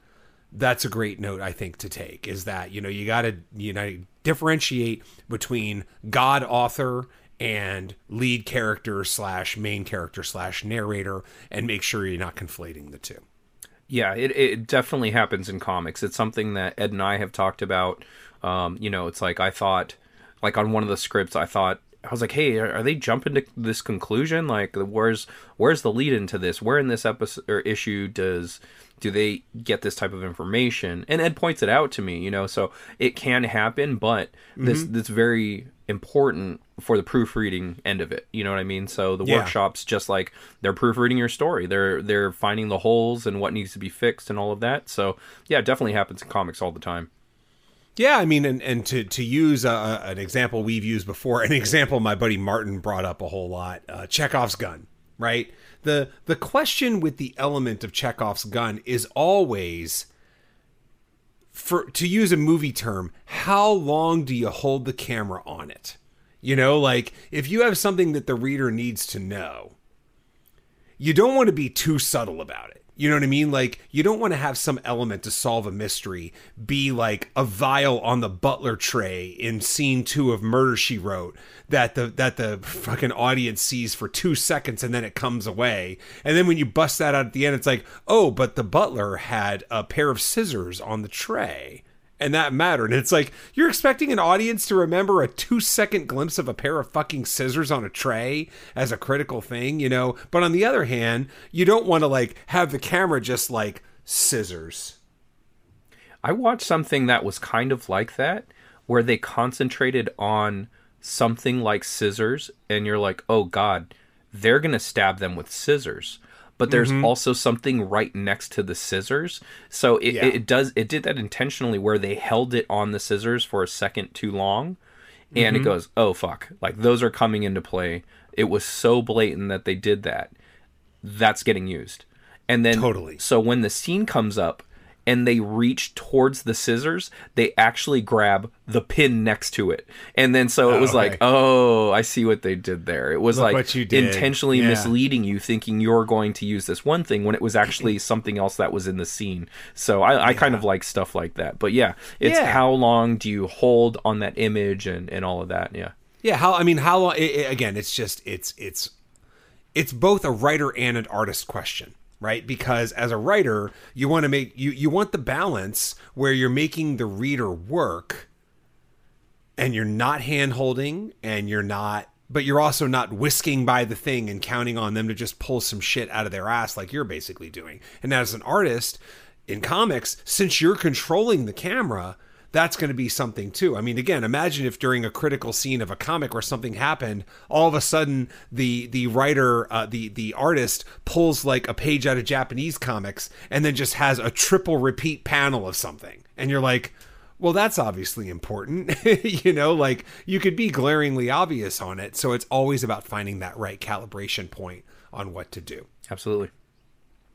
That's a great note I think to take is that you know you got to you know differentiate between God author and lead character slash main character slash narrator and make sure you're not conflating the two yeah it, it definitely happens in comics it's something that ed and i have talked about um, you know it's like i thought like on one of the scripts i thought I was like, "Hey, are, they jumping to this conclusion? Like, where's where's the lead into this? Where in this episode or issue does do they get this type of information?" And Ed points it out to me, you know, so it can happen, but this mm-hmm. this very important for the proofreading end of it. You know what I mean? So the yeah. workshops just like they're proofreading your story. They're they're finding the holes and what needs to be fixed and all of that. So yeah, it definitely happens in comics all the time. Yeah, I mean, and, and to to use an example we've used before, an (laughs) example my buddy Martin brought up a whole lot, uh, Chekhov's gun right? The the question with the element of Chekhov's gun is always for to use a movie term, how long do you hold the camera on it? You know, like if you have something that the reader needs to know, you don't want to be too subtle about it. You know what I mean? Like you don't want to have some element to solve a mystery be like a vial on the butler tray in scene 2 of Murder She Wrote that the that the fucking audience sees for 2 seconds and then it comes away. And then when you bust that out at the end it's like, "Oh, but the butler had a pair of scissors on the tray." And that mattered. And it's like you're expecting an audience to remember a two second glimpse of a pair of fucking scissors on a tray as a critical thing, you know. But on the other hand, you don't want to like have the camera just like scissors. I watched something that was kind of like that, where they concentrated on something like scissors, and you're like, oh god, they're gonna stab them with scissors but there's mm-hmm. also something right next to the scissors. So it, yeah. it, does it did that intentionally where they held it on the scissors for a second too long, and mm-hmm. it goes, oh fuck, like those are coming into play. It was so blatant that they did that. That's getting used, and then totally. So when the scene comes up, and they reach towards the scissors, they actually grab the pin next to it. And then so it oh, was oh, okay. like, oh, I see what they did there. It was Look like intentionally yeah. misleading you, thinking you're going to use this one thing when it was actually (clears throat) something else that was in the scene. So I, I yeah. kind of like stuff like that. But yeah, it's yeah. how long do you hold on that image and, and all of that. Yeah. Yeah. How, I mean, how long, it, it, again, it's just, it's, it's, it's both a writer and an artist question right? Because as a writer you want to make you you want the balance where you're making the reader work and you're not hand holding and you're not but you're also not whisking by the thing and counting on them to just pull some shit out of their ass like you're basically doing. And as an artist in comics since you're controlling the camera that's going to be something too. I mean, again, imagine if during a critical scene of a comic where something happened, all of a sudden the the writer, uh, the the artist pulls like a page out of Japanese comics and then just has a triple repeat panel of something, and you're like. Well, that's obviously important. (laughs) you know, like you could be glaringly obvious on it. So it's always about finding that right calibration point on what to do. Absolutely.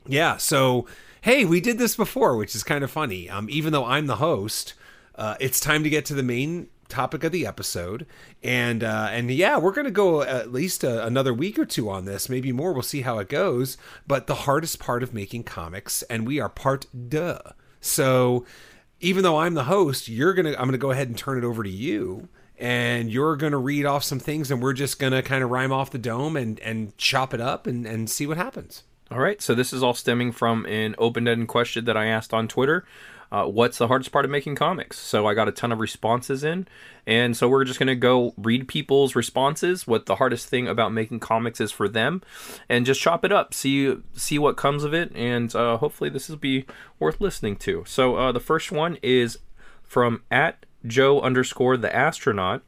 Yeah. So, hey, we did this before, which is kind of funny. Um, even though I'm the host, uh, it's time to get to the main topic of the episode. And uh and yeah we're gonna go at least a, uh, another week or two on this maybe more. We'll see how it goes. But the hardest part of making comics and we are part duh so even though i'm the host you're gonna i'm gonna go ahead and turn it over to you. And you're gonna read off some things and we're just gonna kind of rhyme off the dome and and chop it up and and see what happens. All right. So this is all stemming from an open-ended question that i asked on twitter uh, what's the hardest part of making comics? So I got a ton of responses in, and so we're just gonna go read people's responses, what the hardest thing about making comics is for them, and just chop it up, see see what comes of it, and uh, hopefully this will be worth listening to. So uh, the first one is from at Joe underscore the astronaut.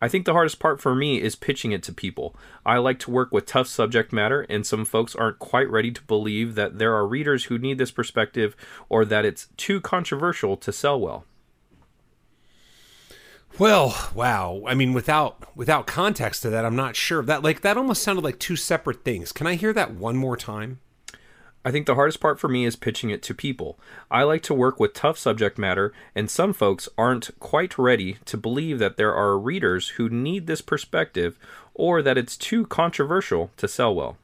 I think the hardest part for me is pitching it to people. I like to work with tough subject matter, and some folks aren't quite ready to believe that there are readers who need this perspective or that it's too controversial to sell well. Well, wow. I mean, without without context to that, I'm not sure. That like that almost sounded like two separate things. Can I hear that one more time? I think the hardest part for me is pitching it to people. I like to work with tough subject matter, and some folks aren't quite ready to believe that there are readers who need this perspective or that it's too controversial to sell well.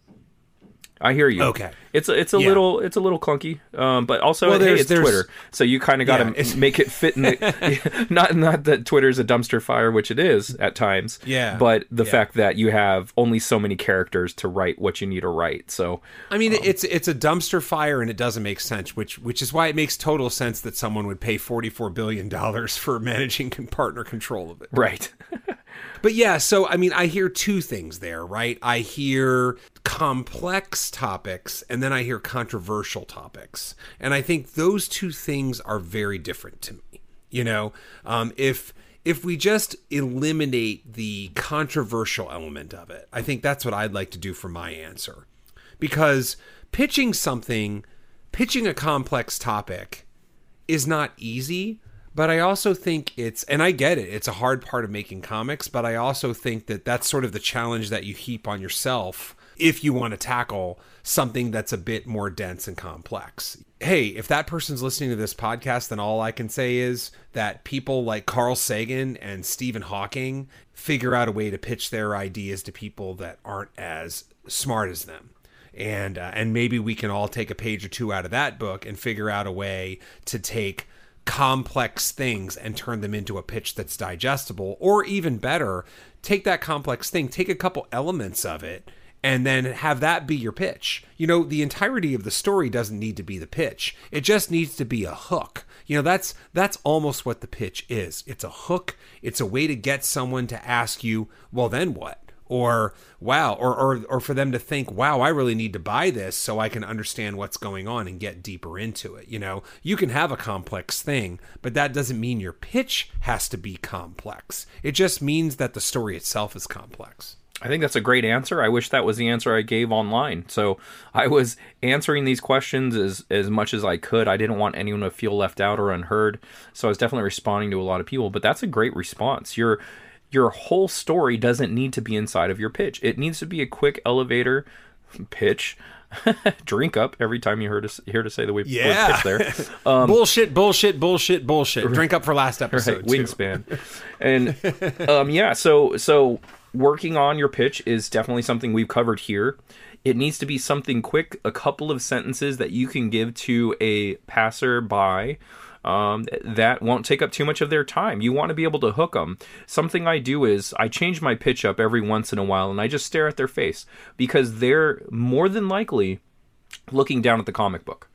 I hear you. Okay, it's a, it's a yeah. little it's a little clunky, um, but also well, hey, it's Twitter, so you kind of got to yeah, make it fit in the (laughs) (laughs) not not that Twitter's a dumpster fire, which it is at times. Yeah, but the yeah. fact that you have only so many characters to write what you need to write. So I mean, um, it's it's a dumpster fire, and it doesn't make sense. Which which is why it makes total sense that someone would pay forty four billion dollars for managing partner control of it. Right. (laughs) But yeah, so I mean, I hear two things there, right? I hear complex topics and then I hear controversial topics. And I think those two things are very different to me. You know, um, if if we just eliminate the controversial element of it, I think that's what I'd like to do for my answer. Because pitching something, pitching a complex topic is not easy, but I also think it's, and I get it, it's a hard part of making comics, but I also think that that's sort of the challenge that you heap on yourself if you want to tackle something that's a bit more dense and complex. Hey, if that person's listening to this podcast, then all I can say is that people like Carl Sagan and Stephen Hawking figure out a way to pitch their ideas to people that aren't as smart as them and uh, and maybe we can all take a page or two out of that book and figure out a way to take complex things and turn them into a pitch that's digestible or even better take that complex thing take a couple elements of it and then have that be your pitch. You know the entirety of the story doesn't need to be the pitch. It just needs to be a hook. You know that's that's almost what the pitch is. It's a hook. It's a way to get someone to ask you well then what or wow or, or or for them to think wow i really need to buy this so i can understand what's going on and get deeper into it you know you can have a complex thing but that doesn't mean your pitch has to be complex it just means that the story itself is complex I think that's a great answer. I wish that was the answer I gave online. So I was answering these questions as as much as I could. I didn't want anyone to feel left out or unheard. So I was definitely responding to a lot of people. But that's a great response. You're your whole story doesn't need to be inside of your pitch. It needs to be a quick elevator pitch. (laughs) Drink up every time you heard us hear to say the word, yeah. pitch there. (laughs) Um, bullshit, bullshit, bullshit, bullshit. Drink up for last episode. Right, wingspan. and um, yeah, so so working on your pitch is definitely something we've covered here. It needs to be something quick, a couple of sentences that you can give to a passerby um, that won't take up too much of their time. You want to be able to hook them. Something I do is I change my pitch up every once in a while and I just stare at their face because they're more than likely looking down at the comic book.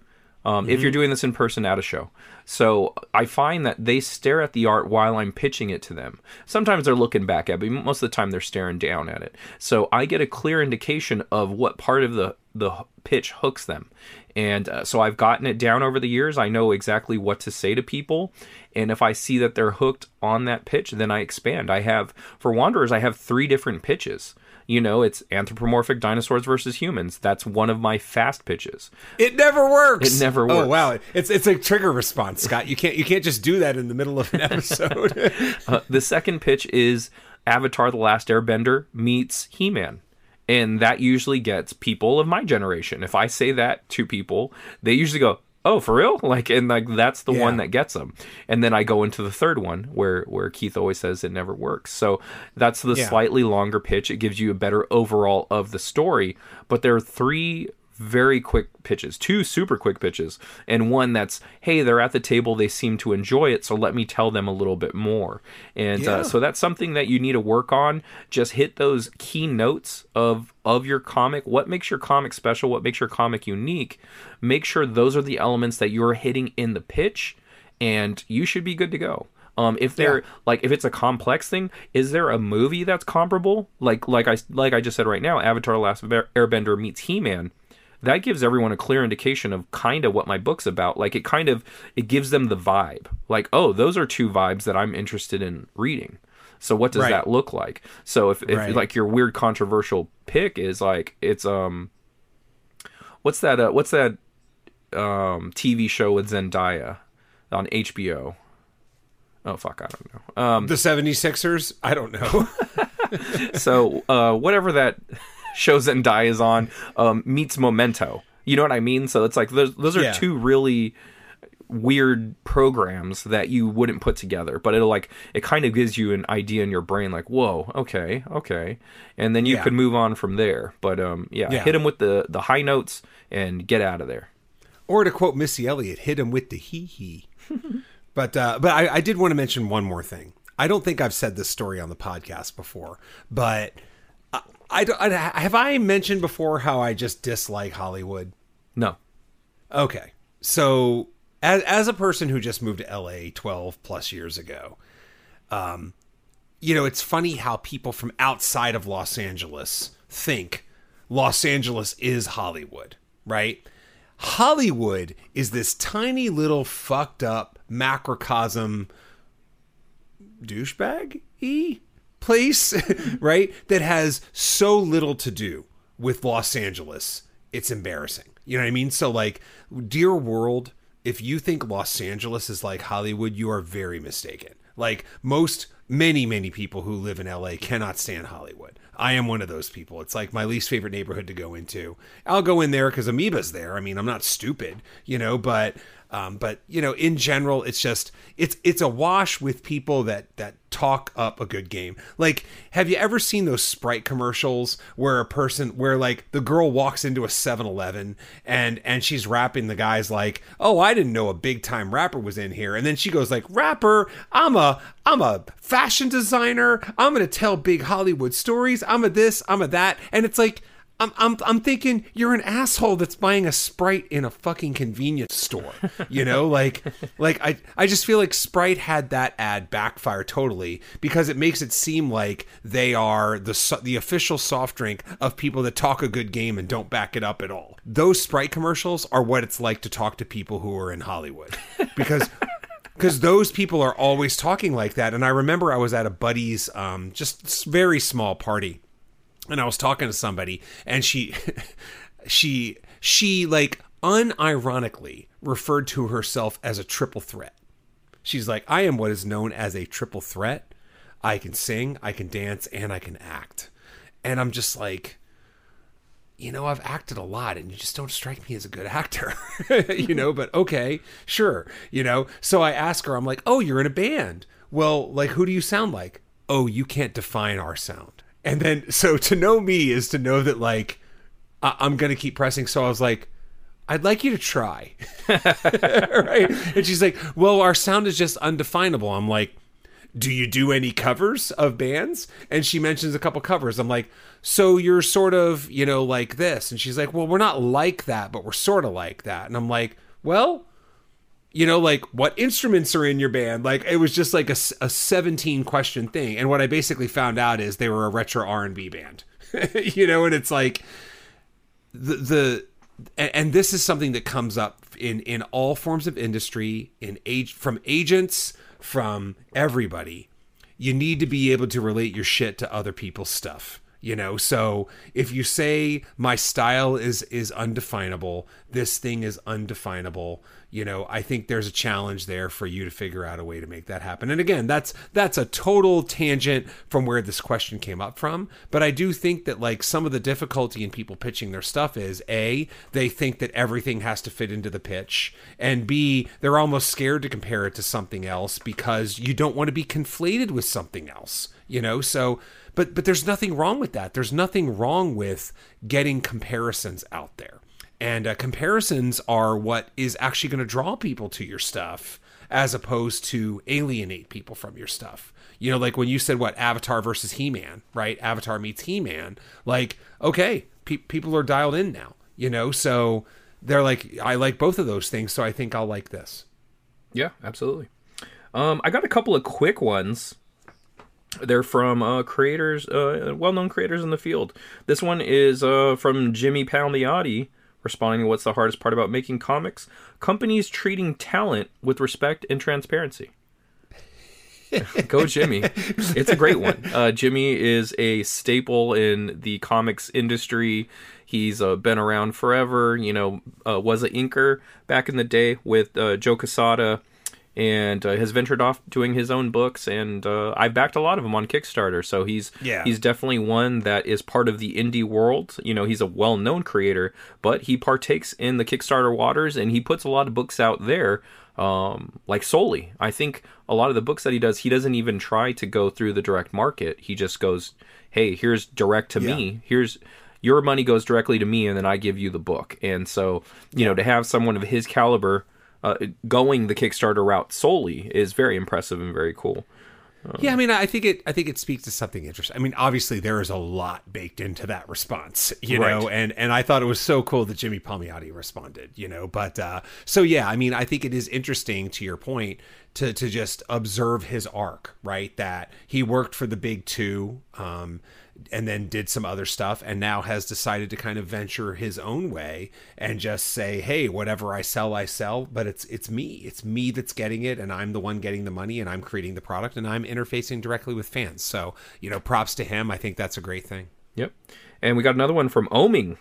Um, mm-hmm. If you're mm-hmm. doing this in person at a show, so I find that they stare at the art while I'm pitching it to them. Sometimes they're looking back at me, most of the time they're staring down at it. So I get a clear indication of what part of the the pitch hooks them. And uh, so I've gotten it down over the years. I know exactly what to say to people. And if I see that they're hooked on that pitch, then I expand. I have, for Wanderers, I have three different pitches. You know, it's anthropomorphic dinosaurs versus humans. That's one of my fast pitches. It never works. It never works. Oh wow, it's it's a trigger response, Scott. You can't you can't just do that in the middle of an episode. (laughs) uh, the second pitch is Avatar: The Last Airbender meets He-Man and that usually gets people of my generation. If I say that to people, they usually go, "Oh, for real?" (laughs) Like, and like that's the yeah. one that gets them. And then I go into the third one where where Keith always says it never works. So that's the yeah. slightly longer pitch. It gives you a better overall of the story. But there are three very quick pitches, two super quick pitches, and one that's, hey, they're at the table, they seem to enjoy it, so let me tell them a little bit more. And uh, yeah. uh, so that's something that you need to work on. Just hit those key notes of of your comic. What makes your comic special? What makes your comic unique? Make sure those are the elements that you're hitting in the pitch, and you should be good to go. Um, if they're yeah. like if it's a complex thing, is there a movie that's comparable? Like like I like I just said right now, Avatar: Last Airbender meets He Man that gives everyone a clear indication of kind of what my book's about. Like it kind of it gives them the vibe. Like, oh, those are two vibes that I'm interested in reading. So what does right. that look like? So if, if right. like your weird controversial pick is like it's um what's that uh, what's that um TV show with Zendaya on HBO? Oh fuck, I don't know. Um The 76ers? I don't know. (laughs) so uh whatever that show Zendaya is on um, meets Memento. You know what I mean? So it's like those those are yeah. two really weird programs that you wouldn't put together but it'll like it kind of gives you an idea in your brain like whoa okay okay and then you yeah. could move on from there but um yeah, yeah. hit him with the the high notes and get out of there or to quote missy elliott hit him with the hee hee (laughs) but uh but I, I did want to mention one more thing i don't think i've said this story on the podcast before but I, I have I mentioned before how I just dislike Hollywood. No. Okay. So as as a person who just moved to LA 12 plus years ago, um you know, it's funny how people from outside of Los Angeles think Los Angeles is Hollywood, right? Hollywood is this tiny little fucked up macrocosm douchebag e place, (laughs) right? That has so little to do with Los Angeles. It's embarrassing. You know what I mean? So, like, dear world, if you think Los Angeles is like Hollywood, you are very mistaken. Like, most many many people who live in LA cannot stand Hollywood. I am one of those people. It's like my least favorite neighborhood to go into. I'll go in there because Amoeba's there. I mean, I'm not stupid, you know, but um, but you know, in general, it's just it's it's a wash with people that that talk up a good game. Like, have you ever seen those Sprite commercials where a person where like the girl walks into a 7-Eleven and and she's rapping the guys like, "Oh, I didn't know a big time rapper was in here." And then she goes like, "Rapper, I'm a I'm a fashion designer. I'm going to tell big Hollywood stories. I'm a this, I'm a that." And it's like I'm, I'm, I'm thinking you're an asshole that's buying a Sprite in a fucking convenience store. You know, (laughs) like, like I, I just feel like Sprite had that ad backfire totally because it makes it seem like they are the the official soft drink of people that talk a good game and don't back it up at all. Those Sprite commercials are what it's like to talk to people who are in Hollywood because (laughs) because those people are always talking like that. And I remember I was at a buddy's um, just very small party and I was talking to somebody and she (laughs) she she like unironically referred to herself as a triple threat. She's like, I am what is known as a triple threat. I can sing, I can dance, and I can act. And I'm just like, you know, I've acted a lot and you just don't strike me as a good actor, (laughs) you know, but okay, sure, you know. So I ask her, I'm like, oh, you're in a band. Well, like, who do you sound like? Oh, you can't define our sound. And then, (laughs) so to know me is to know that, like, I- am to keep pressing. So I was like, I'd like you to try. (laughs) right. And she's like, well, our sound is just undefinable. I'm like, do you do any covers of bands? And she mentions a couple covers. I'm like, so you're sort of, you know, like this. And she's like, well, we're not like that, but we're sort of like that. And I'm like, well, you know, like what instruments are in your band? Like it was just like a, a 17 question thing. And what I basically found out is they were a retro R&B band, (laughs) you know, and it's like the, the, and this is something that comes up in, in all forms of industry in age from agents, from everybody. You need to be able to relate your shit to other people's stuff you know so if you say my style is is undefinable this thing is undefinable you know i think there's a challenge there for you to figure out a way to make that happen. And again that's that's a total tangent from where this question came up from. But i do think that like some of the difficulty in people pitching their stuff is a they think that everything has to fit into the pitch. And b they're almost scared to compare it to something else because you don't want to be conflated with something else you know? So but but there's nothing wrong with that. There's nothing wrong with getting comparisons out there and uh, comparisons are what is actually going to draw people to your stuff as opposed to alienate people from your stuff. You know, like when you said what Avatar versus He Man, right? Avatar meets He Man. Like, okay, pe- people are dialed in now, you know, so they're like, I like both of those things, so I think I'll like this. Yeah, absolutely. Um, I got a couple of quick ones. They're from uh, creators, uh, well-known creators in the field. This one is uh, from Jimmy Palmiotti, responding to what's the hardest part about making comics? Companies treating talent with respect and transparency. Go jimmy. It's a great one. Uh, jimmy is a staple in the comics industry. He's uh, been around forever you know uh, was an inker back in the day with uh, joe quesada and uh, has ventured off doing his own books and uh, I've backed a lot of them on Kickstarter so he's yeah. he's definitely one that is part of the indie world. You know he's a well-known creator but he partakes in the Kickstarter waters and he puts a lot of books out there um, like solely. I think a lot of the books that he does he doesn't even try to go through the direct market. He just goes hey here's direct to yeah. me here's your money goes directly to me and then I give you the book. And so you know to have someone of his caliber uh, going the Kickstarter route solely is very impressive and very cool. Um, yeah, I mean, I think it. I think it speaks to something interesting. I mean, obviously, there is a lot baked into that response, you know, and and I thought it was so cool that Jimmy Palmiotti responded, you know. But uh, so yeah, I mean, I think it is interesting to your point to to just observe his arc, right? That he worked for the big two. Um, and then did some other stuff and now has decided to kind of venture his own way and just say hey whatever i sell i sell. But it's it's me. It's me that's getting it and i'm the one getting the money and i'm creating the product and i'm interfacing directly with fans. So you know props to him. I think that's a great thing. Yep. And we got another one from oeming.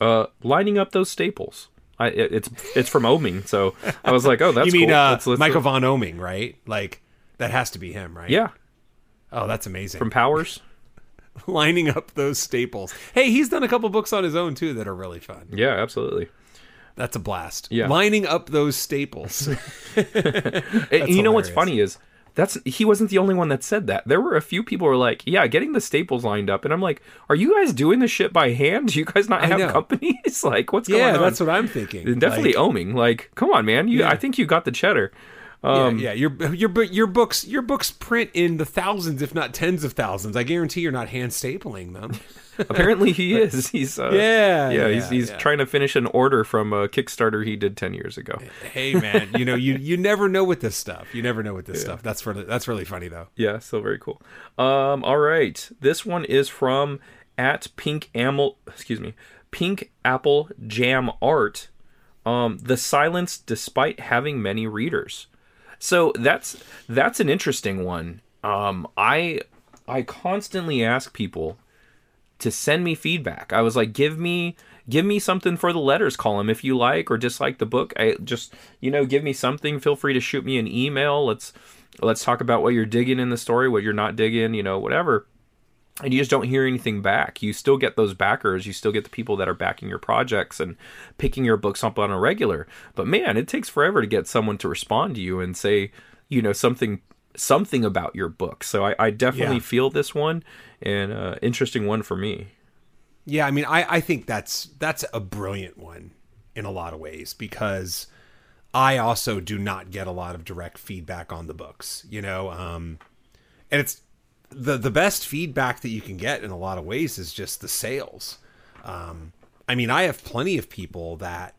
Uh lining up those staples. I, it's it's from Oeming, so I was like, "Oh, that's (laughs) you mean cool. uh, let's, let's Michael Avon Oeming, right? Like that has to be him, right? Yeah, Oh, that's amazing. from Powers. (laughs) lining up those staples. Hey, he's done a couple books on his own too that are really fun. Yeah, absolutely. That's a blast. Yeah. Lining up those staples. (laughs) (laughs) You know what's funny is that's he wasn't the only one that said that. There were a few people who were like, "Yeah, getting the staples lined up," and I'm like, "Are you guys doing this shit by hand? Do you guys not have know. companies? like, what's yeah, going on?" that's what I'm thinking. And definitely Like, oeming. Like, come on, man. You, Yeah. I think you got the cheddar. Um, yeah, yeah, your your your books your books print in the thousands, if not tens of thousands. I guarantee you're not hand stapling them. (laughs) Apparently, he (laughs) is. He's uh, Yeah, yeah. yeah, he's he's yeah. trying to finish an order from a Kickstarter he did ten years ago. hey, man, you know you (laughs) you never know with this stuff. You never know with this stuff. That's really that's really funny though. Yeah, so very cool. Um, all right, this one is from at Pink Amel. Excuse me, Pink Apple Jam Art. Um, the silence despite having many readers. So that's that's an interesting one. Um, I I constantly ask people to send me feedback. I was like, give me give me something for the letters column if you like or dislike the book. I just you know give me something. Feel free to shoot me an email. Let's let's talk about what you're digging in the story, what you're not digging, you know, whatever. And you just don't hear anything back. You still get those backers. You still get the people that are backing your projects and picking your books up on a regular. But man, it takes forever to get someone to respond to you and say, you know, something something about your book. So I, I definitely Yeah. feel this one and uh, interesting one for me. Yeah, I mean, I, I think that's that's a brilliant one in a lot of ways because I also do not get a lot of direct feedback on the books, you know, um, and it's the the best feedback that you can get in a lot of ways is just the sales. Um, I mean, I have plenty of people that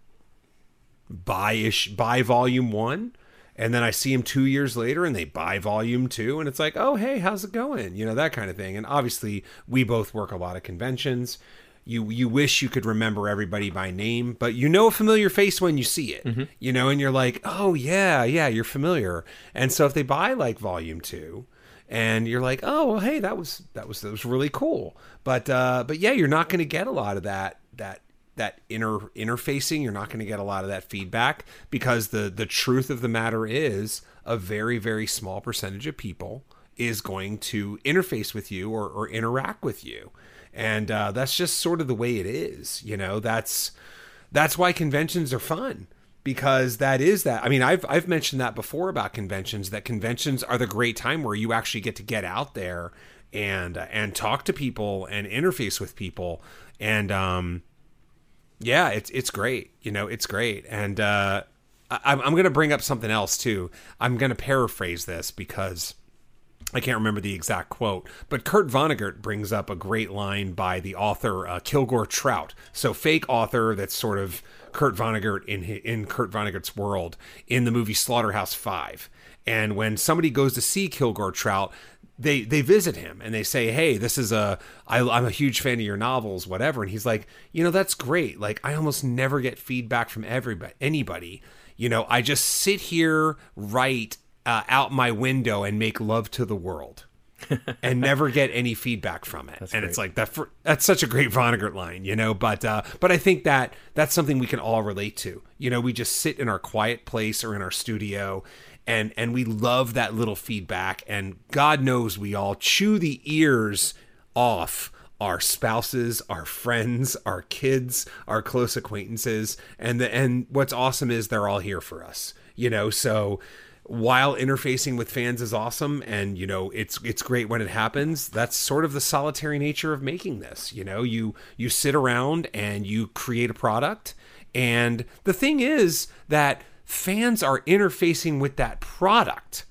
buy ish buy volume one and then I see them two years later and they buy volume two and it's like, oh hey, how's it going? You know, that kind of thing. And obviously we both work a lot of conventions. You you wish you could remember everybody by name, but you know a familiar face when you see it. You know, and you're like, oh yeah, yeah, you're familiar. And so if they buy like volume two, and you're like, oh well, hey, that was that was that was really cool. But uh, but yeah, you're not going to get a lot of that that that inner interfacing. You're not going to get a lot of that feedback because the the truth of the matter is a very very small percentage of people is going to interface with you or, or interact with you, and uh, that's just sort of the way it is. You know, that's that's why conventions are fun because that is that. I mean i've i've mentioned that before about conventions that conventions are the great time where you actually get to get out there and and talk to people and interface with people. And um yeah it's it's great you know it's great. And uh I, i'm i'm gonna bring up something else too. I'm gonna paraphrase this because I can't remember the exact quote, but Kurt Vonnegut brings up a great line by the author uh, Kilgore Trout. So fake author that's sort of Kurt Vonnegut in in Kurt Vonnegut's world in the movie Slaughterhouse Five. And when somebody goes to see Kilgore Trout, they they visit him and they say, "Hey, this is a I, I'm a huge fan of your novels, whatever." And he's like, "You know, that's great. Like I almost never get feedback from everybody, anybody. You know, I just sit here, write." uh, out my window and make love to the world and never get any feedback from it. and it's like that. For, that's such a great Vonnegut line, you know. But uh, but I think that that's something we can all relate to. You know, we just sit in our quiet place or in our studio, and and we love that little feedback. And God knows we all chew the ears off our spouses, our friends, our kids, our close acquaintances, and the and what's awesome is they're all here for us. You know, so while interfacing with fans is awesome and you know it's it's great when it happens that's sort of the solitary nature of making this you know? You you sit around and you create a product and the thing is that fans are interfacing with that product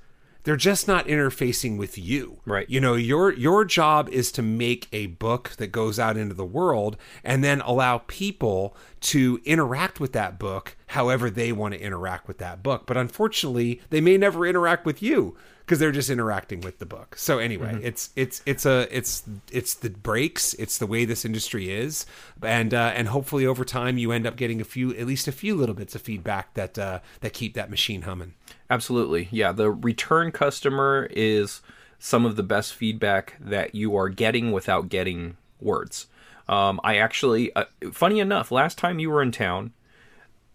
they're just not interfacing with you. Right. you know your your job is to make a book that goes out into the world and then allow people to interact with that book however they want to interact with that book. But unfortunately they may never interact with you because they're just interacting with the book. So anyway it's it's it's a it's it's the breaks. It's the way this industry is. And uh, and hopefully over time you end up getting a few at least a few little bits of feedback that uh, that keep that machine humming Absolutely. Yeah, the return customer is some of the best feedback that you are getting without getting words. Um, I actually, uh, funny enough, last time you were in town,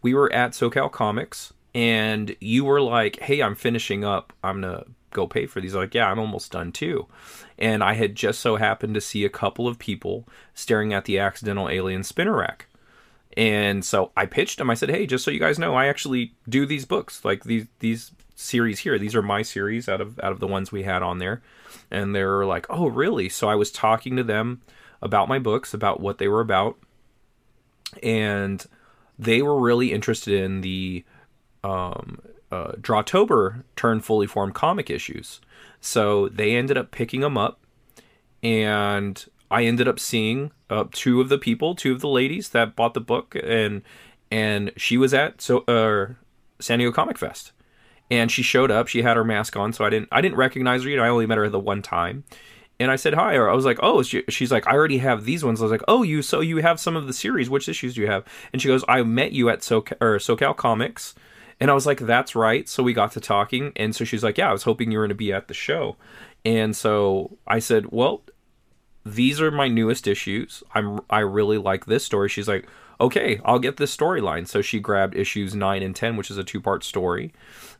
we were at SoCal Comics, and you were like, "Hey, I'm finishing up. I'm gonna go pay for these. I'm like, yeah, I'm almost done too. And I had just so happened to see a couple of people staring at the accidental alien spinner rack. And so I pitched them. I said, "Hey, just so you guys know, I actually do these books, like these these series here. These are my series out of out of the ones we had on there." And they're like, "Oh, really?" So I was talking to them about my books, about what they were about, and they were really interested in the um, uh, Drawtober turn fully formed comic issues. So they ended up picking them up, and I ended up seeing uh, two of the people, two of the ladies that bought the book, and and she was at so uh, San Diego Comic Fest, and she showed up. She had her mask on, so I didn't I didn't recognize her. You know, I only met her the one time, and I said hi. Or I was like, oh, she, she's like, I already have these ones. I was like, oh, you so you have some of the series. Which issues do you have? And she goes, I met you at SoCal, or SoCal Comics. And I was like, that's right. So we got to talking. And so she's like, yeah, I was hoping you were going to be at the show. And so I said, well, these are my newest issues. I'm I really like this story. She's like, okay, I'll get this storyline. So she grabbed issues nine and ten, which is a two part story,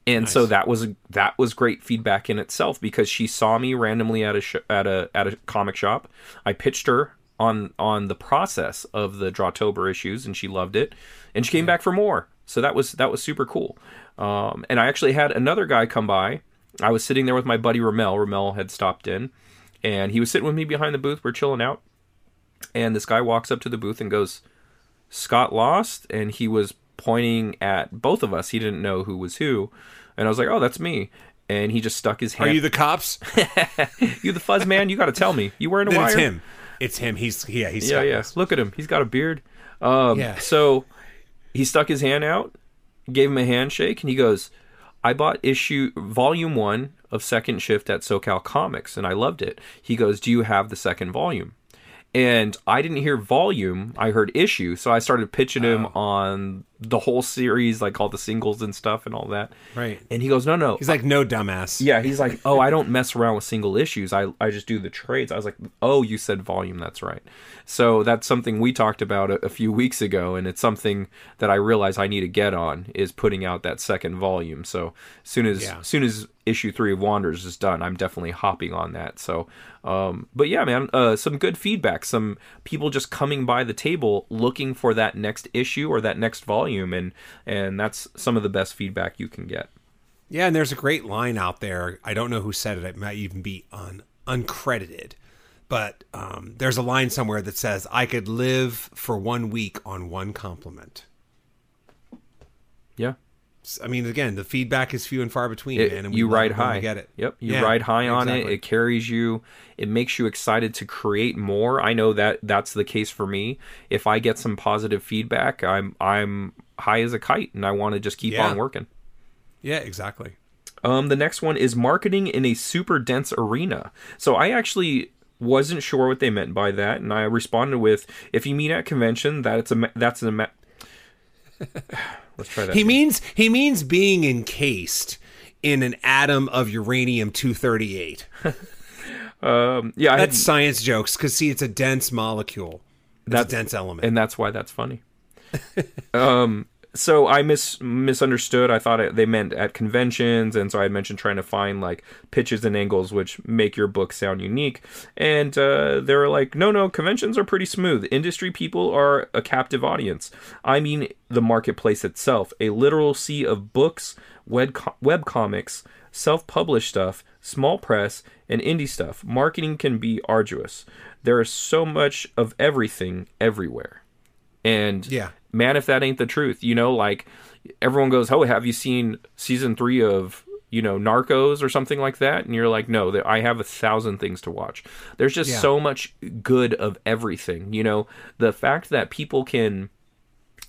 and nice. so that was that was great feedback in itself because she saw me randomly at a sh- at a at a comic shop. I pitched her on on the process of the Drawtober issues, and she loved it, and she came back for more. So that was that was super cool. Um, and I actually had another guy come by. I was sitting there with my buddy Ramel. Ramel had stopped in and he was sitting with me behind the booth. We're chilling out, and this guy walks up to the booth and goes, "Scott lost," and he was pointing at both of us. He didn't know who was who, and I was like, "Oh, that's me." And he just stuck his hand. Are you the cops? (laughs) you the fuzz man? You got to tell me. You wearing a then wire? It's him. It's him. He's yeah. He's yeah yeah. Look at him. He's got a beard. Um, yeah. So he stuck his hand out, gave him a handshake, and he goes, "I bought issue volume one of Second Shift at SoCal Comics, and I loved it. He goes, Do you have the second volume? And I didn't hear volume, I heard issue. So I started pitching him oh. on the whole series, like all the singles and stuff and all that. Right. And he goes, No, no. He's like, No, dumbass. Yeah, he's like, Oh, I don't mess around with single issues. I, I just do the trades. I was like, Oh, you said volume. That's right. So that's something we talked about a, a few weeks ago. And it's something that I realize I need to get on is putting out that second volume. So as soon as, yeah. soon as issue three of Wanderers is done, I'm definitely hopping on that. So, um, but yeah, man, uh, some good feedback. Some people just coming by the table looking for that next issue or that next volume, and and that's some of the best feedback you can get. Yeah, and there's a great line out there. I don't know who said it. It might even be un uncredited, but um, there's a line somewhere that says, "I could live for one week on one compliment." Yeah, I mean, again, the feedback is few and far between, it, man. And you ride high. Get it. Yep. You yeah, ride high on exactly. it. It carries you. It makes you excited to create more. I know that that's the case for me. If I get some positive feedback, I'm I'm high as a kite, and I want to just keep yeah. on working. Yeah, exactly. Um, the next one is marketing in a super dense arena. So I actually wasn't sure what they meant by that, and I responded with, "If you mean at convention, that it's a that's a." Let's try that. He again. means he means being encased in an atom of uranium two thirty eight. (laughs) Um, yeah, that's science jokes because see, it's a dense molecule. It's that's a dense element, and that's why that's funny. (laughs) um, so I mis misunderstood. I thought it, they meant at conventions, and so I had mentioned trying to find like pitches and angles which make your book sound unique. And uh, they were like, "No, no, conventions are pretty smooth. Industry people are a captive audience. I mean, the marketplace itself, a literal sea of books, web web comics, self-published stuff, small press, and indie stuff. Marketing can be arduous. There is so much of everything everywhere." And yeah man, if that ain't the truth, you know, like everyone goes, "Oh, have you seen season three of you know Narcos or something like that?" And you're like, "No, I have a thousand things to watch." There's just yeah. so much good of everything. You know, the fact that people can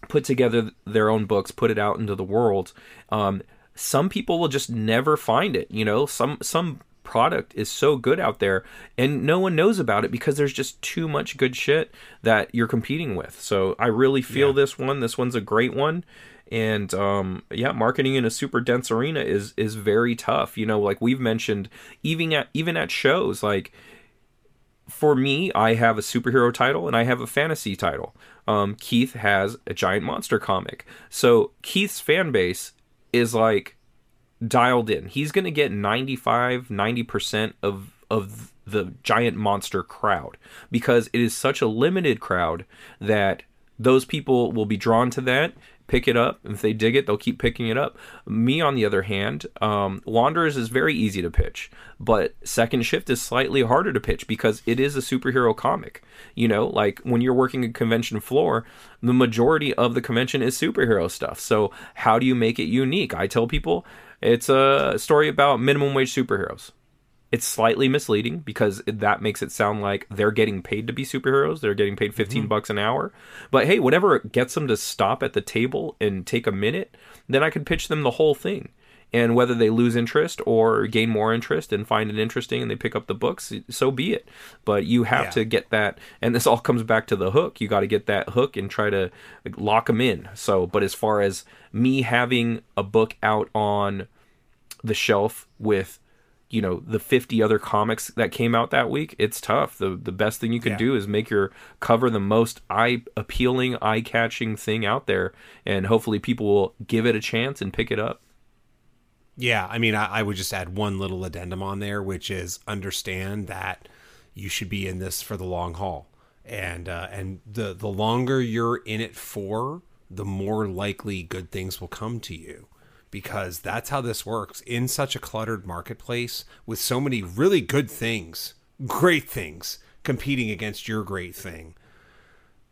put together their own books, put it out into the world. Um, some people will just never find it. You know, some some product is so good out there and no one knows about it because there's just too much good shit that you're competing with. So I really feel yeah. this one. This one's a great one. And um, yeah, marketing in a super dense arena is is very tough. You know, like we've mentioned, even at even at shows, like for me, I have a superhero title and I have a fantasy title. Um, Keith has a giant monster comic. So Keith's fan base is like dialed in. He's going to get 95, 90% of of the giant monster crowd because it is such a limited crowd that those people will be drawn to that pick it up. If they dig it they'll keep picking it up. Me on the other hand um, wanderers is very easy to pitch but second shift is slightly harder to pitch because it is a superhero comic. You know like when you're working a convention floor the majority of the convention is superhero stuff. So how do you make it unique? I tell people it's a story about minimum wage superheroes it's slightly misleading because that makes it sound like they're getting paid to be superheroes. They're getting paid 15 mm-hmm. bucks an hour. But hey, whatever gets them to stop at the table and take a minute, then I can pitch them the whole thing. And whether they lose interest or gain more interest and find it interesting and they pick up the books, so be it. But you have yeah. to get that, and this all comes back to the hook. You got to get that hook and try to lock them in. So, but as far as me having a book out on the shelf with you know the 50 other comics that came out that week it's tough. The the best thing you can yeah. do is make your cover the most eye appealing eye catching thing out there and hopefully people will give it a chance and pick it up. Yeah i mean I, I would just add one little addendum on there which is understand that you should be in this for the long haul. And uh, and the the longer you're in it for the more likely good things will come to you because that's how this works in such a cluttered marketplace with so many really good things, great things competing against your great thing.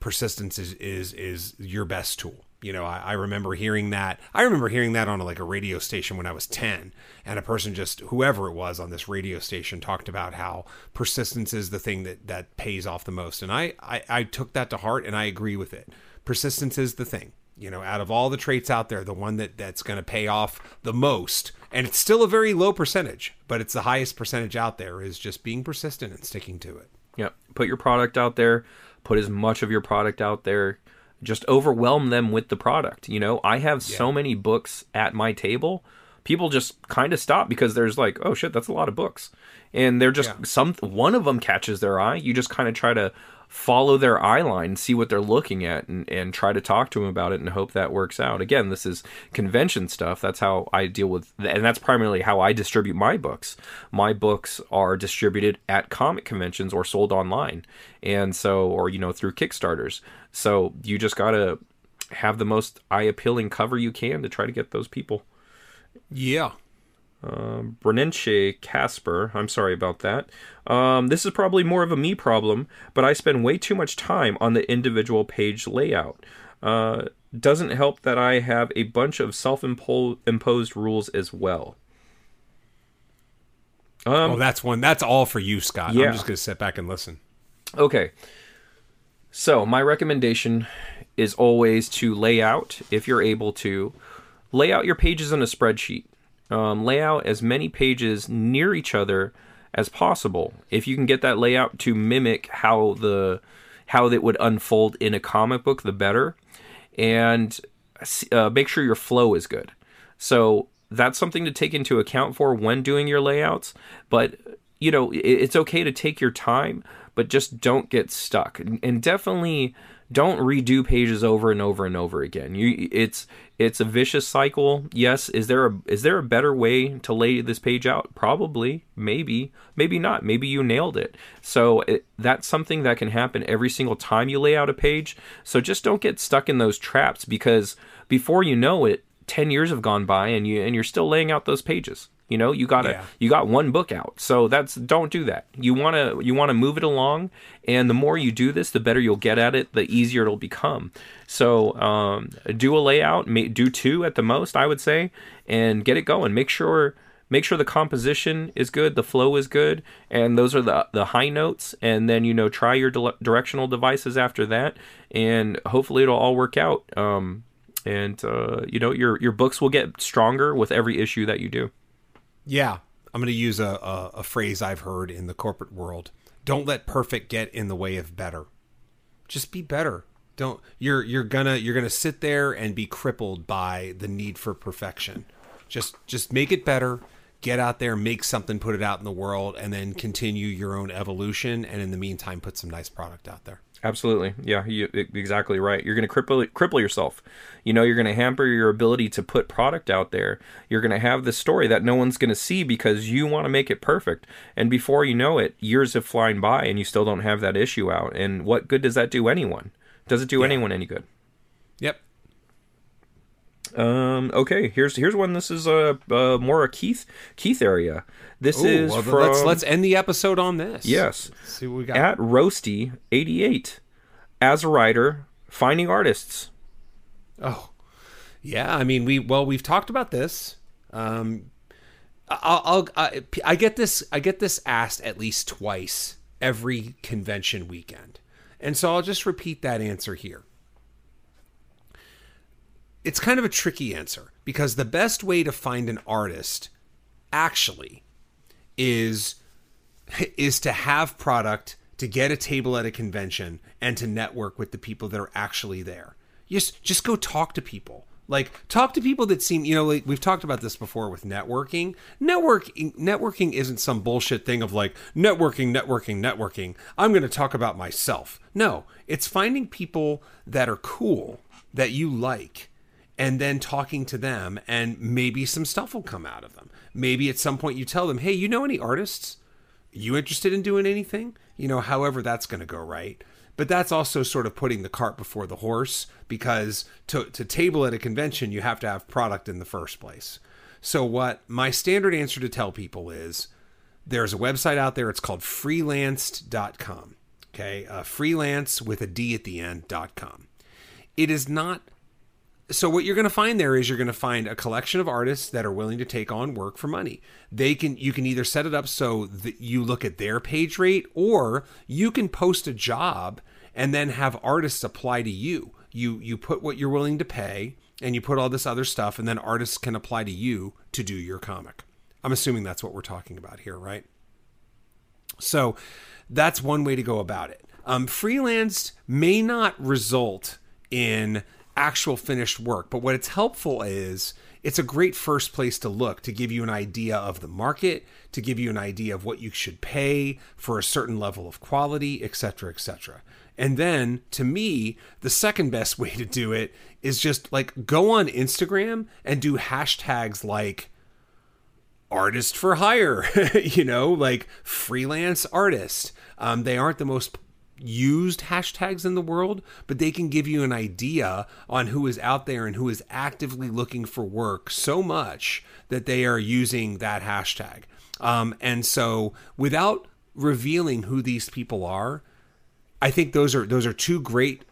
Persistence is is is your best tool. You know, I, I remember hearing that. I remember hearing that on a, like a radio station when I was ten, and a person just whoever it was on this radio station talked about how persistence is the thing that that pays off the most, and I I, I took that to heart and I agree with it. Persistence is the thing you know out of all the traits out there the one that that's going to pay off the most and it's still a very low percentage but it's the highest percentage out there is just being persistent and sticking to it yep put your product out there put as much of your product out there just overwhelm them with the product you know i have yeah. so many books at my table people just kind of stop because there's like oh shit that's a lot of books and they're just yeah. some one of them catches their eye you just kind of try to follow their eye line, see what they're looking at, and, and try to talk to them about it and hope that works out. Again, this is convention stuff. That's how I deal with, and that's primarily how I distribute my books. My books are distributed at comic conventions or sold online, and so, or you know, through Kickstarters. So you just gotta have the most eye appealing cover you can to try to get those people. Yeah, uh, Brenenche Casper, I'm sorry about that. Um, this is probably more of a me problem, but I spend way too much time on the individual page layout. Uh, doesn't help that I have a bunch of self imposed rules as well. Um, oh, that's one. That's all for you, Scott. Yeah. I'm just going to sit back and listen. Okay. So, my recommendation is always to lay out, if you're able to, lay out your pages in a spreadsheet um, lay out as many pages near each other as possible. If you can get that layout to mimic how the how it would unfold in a comic book, the better. And uh, make sure your flow is good. So that's something to take into account for when doing your layouts. But you know, it's okay to take your time, but just don't get stuck. And definitely don't redo pages over and over and over again. You it's it's a vicious cycle. Yes, is there a is there a better way to lay this page out? Probably, maybe, maybe not. Maybe you nailed it. So it, that's something that can happen every single time you lay out a page. So just don't get stuck in those traps because before you know it, 10 years have gone by and you and you're still laying out those pages. You know, you got yeah. you got one book out. So that's don't do that. You want to you want to move it along and the more you do this, the better you'll get at it, the easier it'll become. So, um, do a layout, do two at the most, I would say, and get it going. Make sure make sure the composition is good, the flow is good, and those are the the high notes. And then you know try your di- directional devices after that, and hopefully it'll all work out. Um, and uh, you know your your books will get stronger with every issue that you do. Yeah, I'm going to use a, a, a phrase I've heard in the corporate world. Don't let perfect get in the way of better. Just be better. Don't you're you're gonna you're gonna sit there and be crippled by the need for perfection. Just just make it better. Get out there, make something, put it out in the world, and then continue your own evolution. And in the meantime, put some nice product out there. Absolutely. Yeah, you, exactly right. You're going to cripple cripple yourself. You know, you're going to hamper your ability to put product out there. You're going to have this story that no one's going to see because you want to make it perfect. And before you know it, years have flown by and you still don't have that issue out. And what good does that do anyone? Does it do yeah. anyone any good? Yep. Um, okay, here's here's one. This is a uh, uh, more a Keith Keith area. This Ooh, is well, from, let's let's end the episode on this. Yes. Let's see what we got. At Roasty eighty eight, as a writer, finding artists. Oh, yeah. I mean, we well, we've talked about this. Um, I'll, I'll I, I get this I get this asked at least twice every convention weekend, and so I'll just repeat that answer here it's kind of a tricky answer because the best way to find an artist actually is is to have product to get a table at a convention and to network with the people that are actually there. Just just go talk to people. Like talk to people that seem you know like we've talked about this before with networking. Networking networking isn't some bullshit thing of like networking networking networking. I'm going to talk about myself. No it's finding people that are cool that you like and then talking to them and maybe some stuff will come out of them. Maybe at some point you tell them hey you know any artists? You interested in doing anything? You know however that's going to go right? But that's also sort of putting the cart before the horse because to, to table at a convention you have to have product in the first place. So what my standard answer to tell people is there's a website out there it's called freelanced.com okay? Uh, freelance with a d at the end.com it is not so what you're going to find there is you're going to find a collection of artists that are willing to take on work for money. They can you can either set it up so that you look at their page rate or you can post a job and then have artists apply to you. You you put what you're willing to pay and you put all this other stuff and then artists can apply to you to do your comic. I'm assuming that's what we're talking about here, right? So that's one way to go about it. Um, freelanced may not result in actual finished work. But what it's helpful is it's a great first place to look to give you an idea of the market, to give you an idea of what you should pay for a certain level of quality, etc., etc. And then to me, the second best (laughs) way to do it is just like go on Instagram and do hashtags like artist for hire, (laughs) you know, like freelance artist. Um, they aren't the most used hashtags in the world, but they can give you an idea on who is out there and who is actively looking for work so much that they are using that hashtag. Um, and so, without revealing who these people are, I think those are those are two great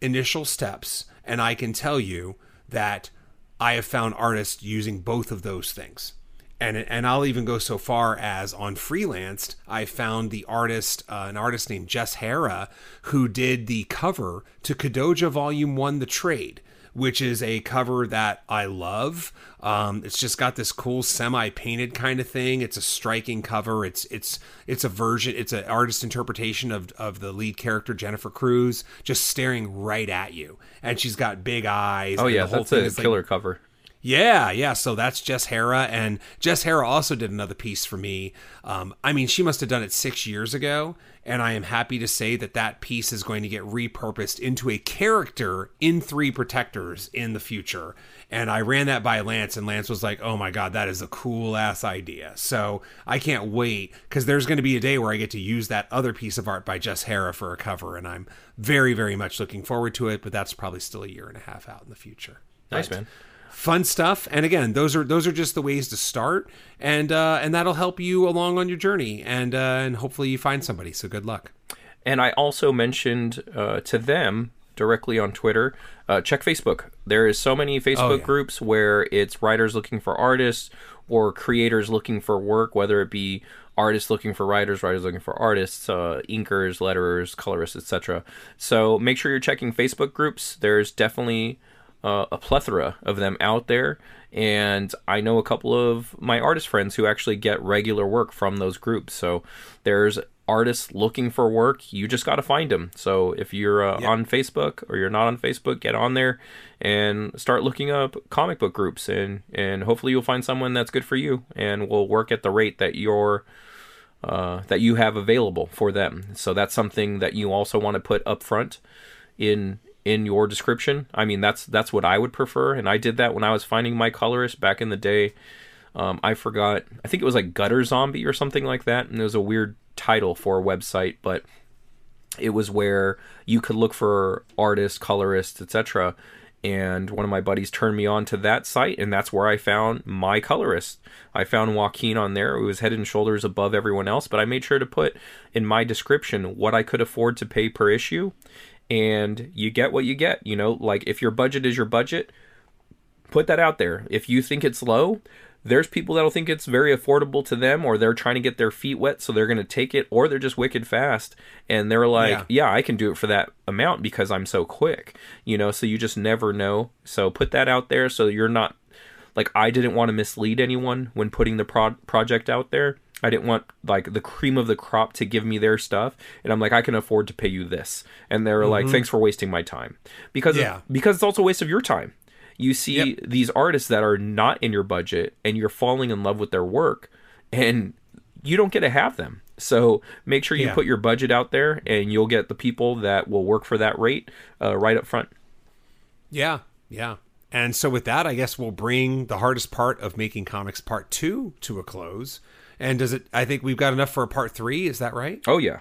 initial steps. And I can tell you that I have found artists using both of those things and and I'll even go so far as on freelanced, I found the artist, uh, an artist named Jess Hara, who did the cover to Kodoja Volume One: The Trade, which is a cover that I love. Um, it's just got this cool semi-painted kind of thing. It's a striking cover. It's it's it's a version. It's an artist interpretation of of the lead character Jennifer Cruz just staring right at you, and she's got big eyes. Oh yeah, the whole that's a killer like, cover. Yeah, yeah. So that's Jess Hara, and Jess Hara also did another piece for me. Um, I mean, she must have done it six years ago, and I am happy to say that that piece is going to get repurposed into a character in Three Protectors in the future. And I ran that by Lance, and Lance was like, "Oh my god, that is a cool ass idea." So I can't wait because there's going to be a day where I get to use that other piece of art by Jess Hara for a cover, and I'm very, very much looking forward to it. But that's probably still a year and a half out in the future. Nice but, man fun stuff. And again, those are those are just the ways to start, and uh, and that'll help you along on your journey, and uh, and hopefully you find somebody. So good luck. And I also mentioned uh, to them directly on Twitter, uh, check Facebook. There is so many Facebook oh, yeah. groups where it's writers looking for artists or creators looking for work, whether it be artists looking for writers, writers looking for artists, uh, inkers, letterers, colorists, etc. So make sure you're checking Facebook groups. There's definitely uh, a plethora of them out there. And I know a couple of my artist friends who actually get regular work from those groups. So there's artists looking for work. You just got to find them. So if you're uh, on Facebook or you're not on Facebook, get on there and start looking up comic book groups. And, and hopefully you'll find someone that's good for you and will work at the rate that you're uh, that you have available for them. So that's something that you also want to put up front in in your description. I mean, that's that's what I would prefer, and I did that when I was finding my colorist back in the day. Um, I forgot. I think it was like Gutter Zombie or something like that, and it was a weird title for a website, but it was where you could look for artists, colorists, etc. And one of my buddies turned me on to that site, and that's where I found my colorist. I found Joaquin on there. It was head and shoulders above everyone else, but I made sure to put in my description what I could afford to pay per issue. And you get what you get. You know, like if your budget is your budget, put that out there. If you think it's low, there's people that'll think it's very affordable to them or they're trying to get their feet wet so they're going to take it or they're just wicked fast and they're like yeah. yeah. i can do it for that amount because i'm so quick you know so you just never know so put that out there so you're not like i didn't want to mislead anyone when putting the pro- project out there I didn't want like the cream of the crop to give me their stuff, and I'm like, I can afford to pay you this, and they're mm-hmm. like, thanks for wasting my time, because yeah. Of, because it's also a waste of your time you see yep. these artists that are not in your budget and you're falling in love with their work and you don't get to have them. So make sure you yeah. put your budget out there and you'll get the people that will work for that rate uh, right up front. Yeah, yeah. And so with that, I guess we'll bring the hardest part of making comics part two to a close. And does it? I think we've got enough for a part three. Is that right? Oh yeah,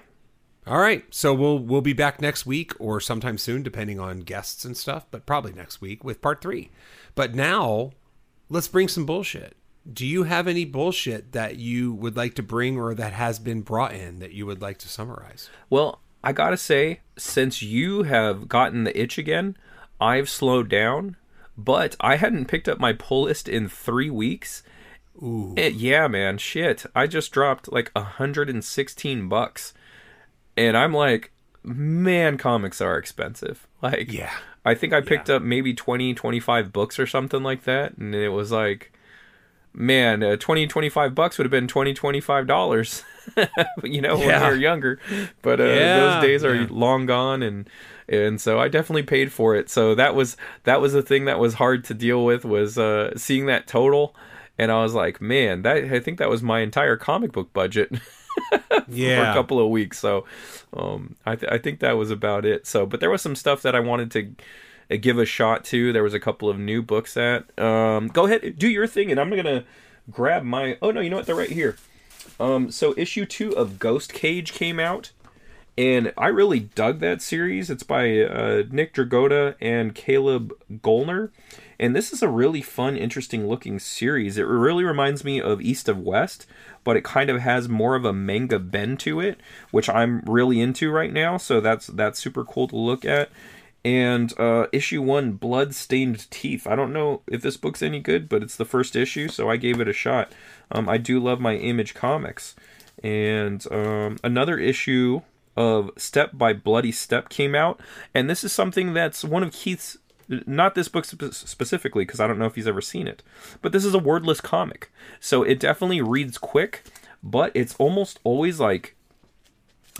all right, so we'll we'll be back next week or sometime soon, depending on guests and stuff. But probably next week with part three. But now, let's bring some bullshit. Do you have any bullshit that you would like to bring or that has been brought in that you would like to summarize? Well, I gotta say, since you have gotten the itch again, I've slowed down. But I hadn't picked up my pull list in three weeks. Ooh. It, yeah, man, shit. I just dropped like 116 bucks and I'm like, man, comics are expensive. Like, yeah, I think I picked yeah. up maybe 20, 25 books or something like that, and it was like, man, uh, 20, 25 bucks would have been 20, 25 dollars, (laughs) you know, yeah. when you're younger. But uh, yeah, those days are long gone, and and so I definitely paid for it. So that was that was the thing that was hard to deal with was uh, seeing that total, and I was like, man, that I think that was my entire comic book budget. yeah. (laughs) for a couple of weeks. So um, I, th- I think that was about it. So, but there was some stuff that I wanted to uh, give a shot to. There was a couple of new books that. Um, go ahead, do your thing, and I'm gonna grab my. Oh no, you know what? They're right here. Um, so issue two of Ghost Cage came out, and I really dug that series. It's by uh, Nick Dragotta and Caleb Goellner. And this is a really fun, interesting looking series. It really reminds me of East of West, but it kind of has more of a manga bend to it, which I'm really into right now. So that's that's super cool to look at. And uh, issue one, Blood Stained Teeth. I don't know if this book's any good, but it's the first issue, so I gave it a shot. Um, I do love my Image comics. And um, another issue of Step by Bloody Step came out, and this is something that's one of Keith's not this book specifically because I don't know if he's ever seen it, but this is a wordless comic. So it definitely reads quick, but it's almost always like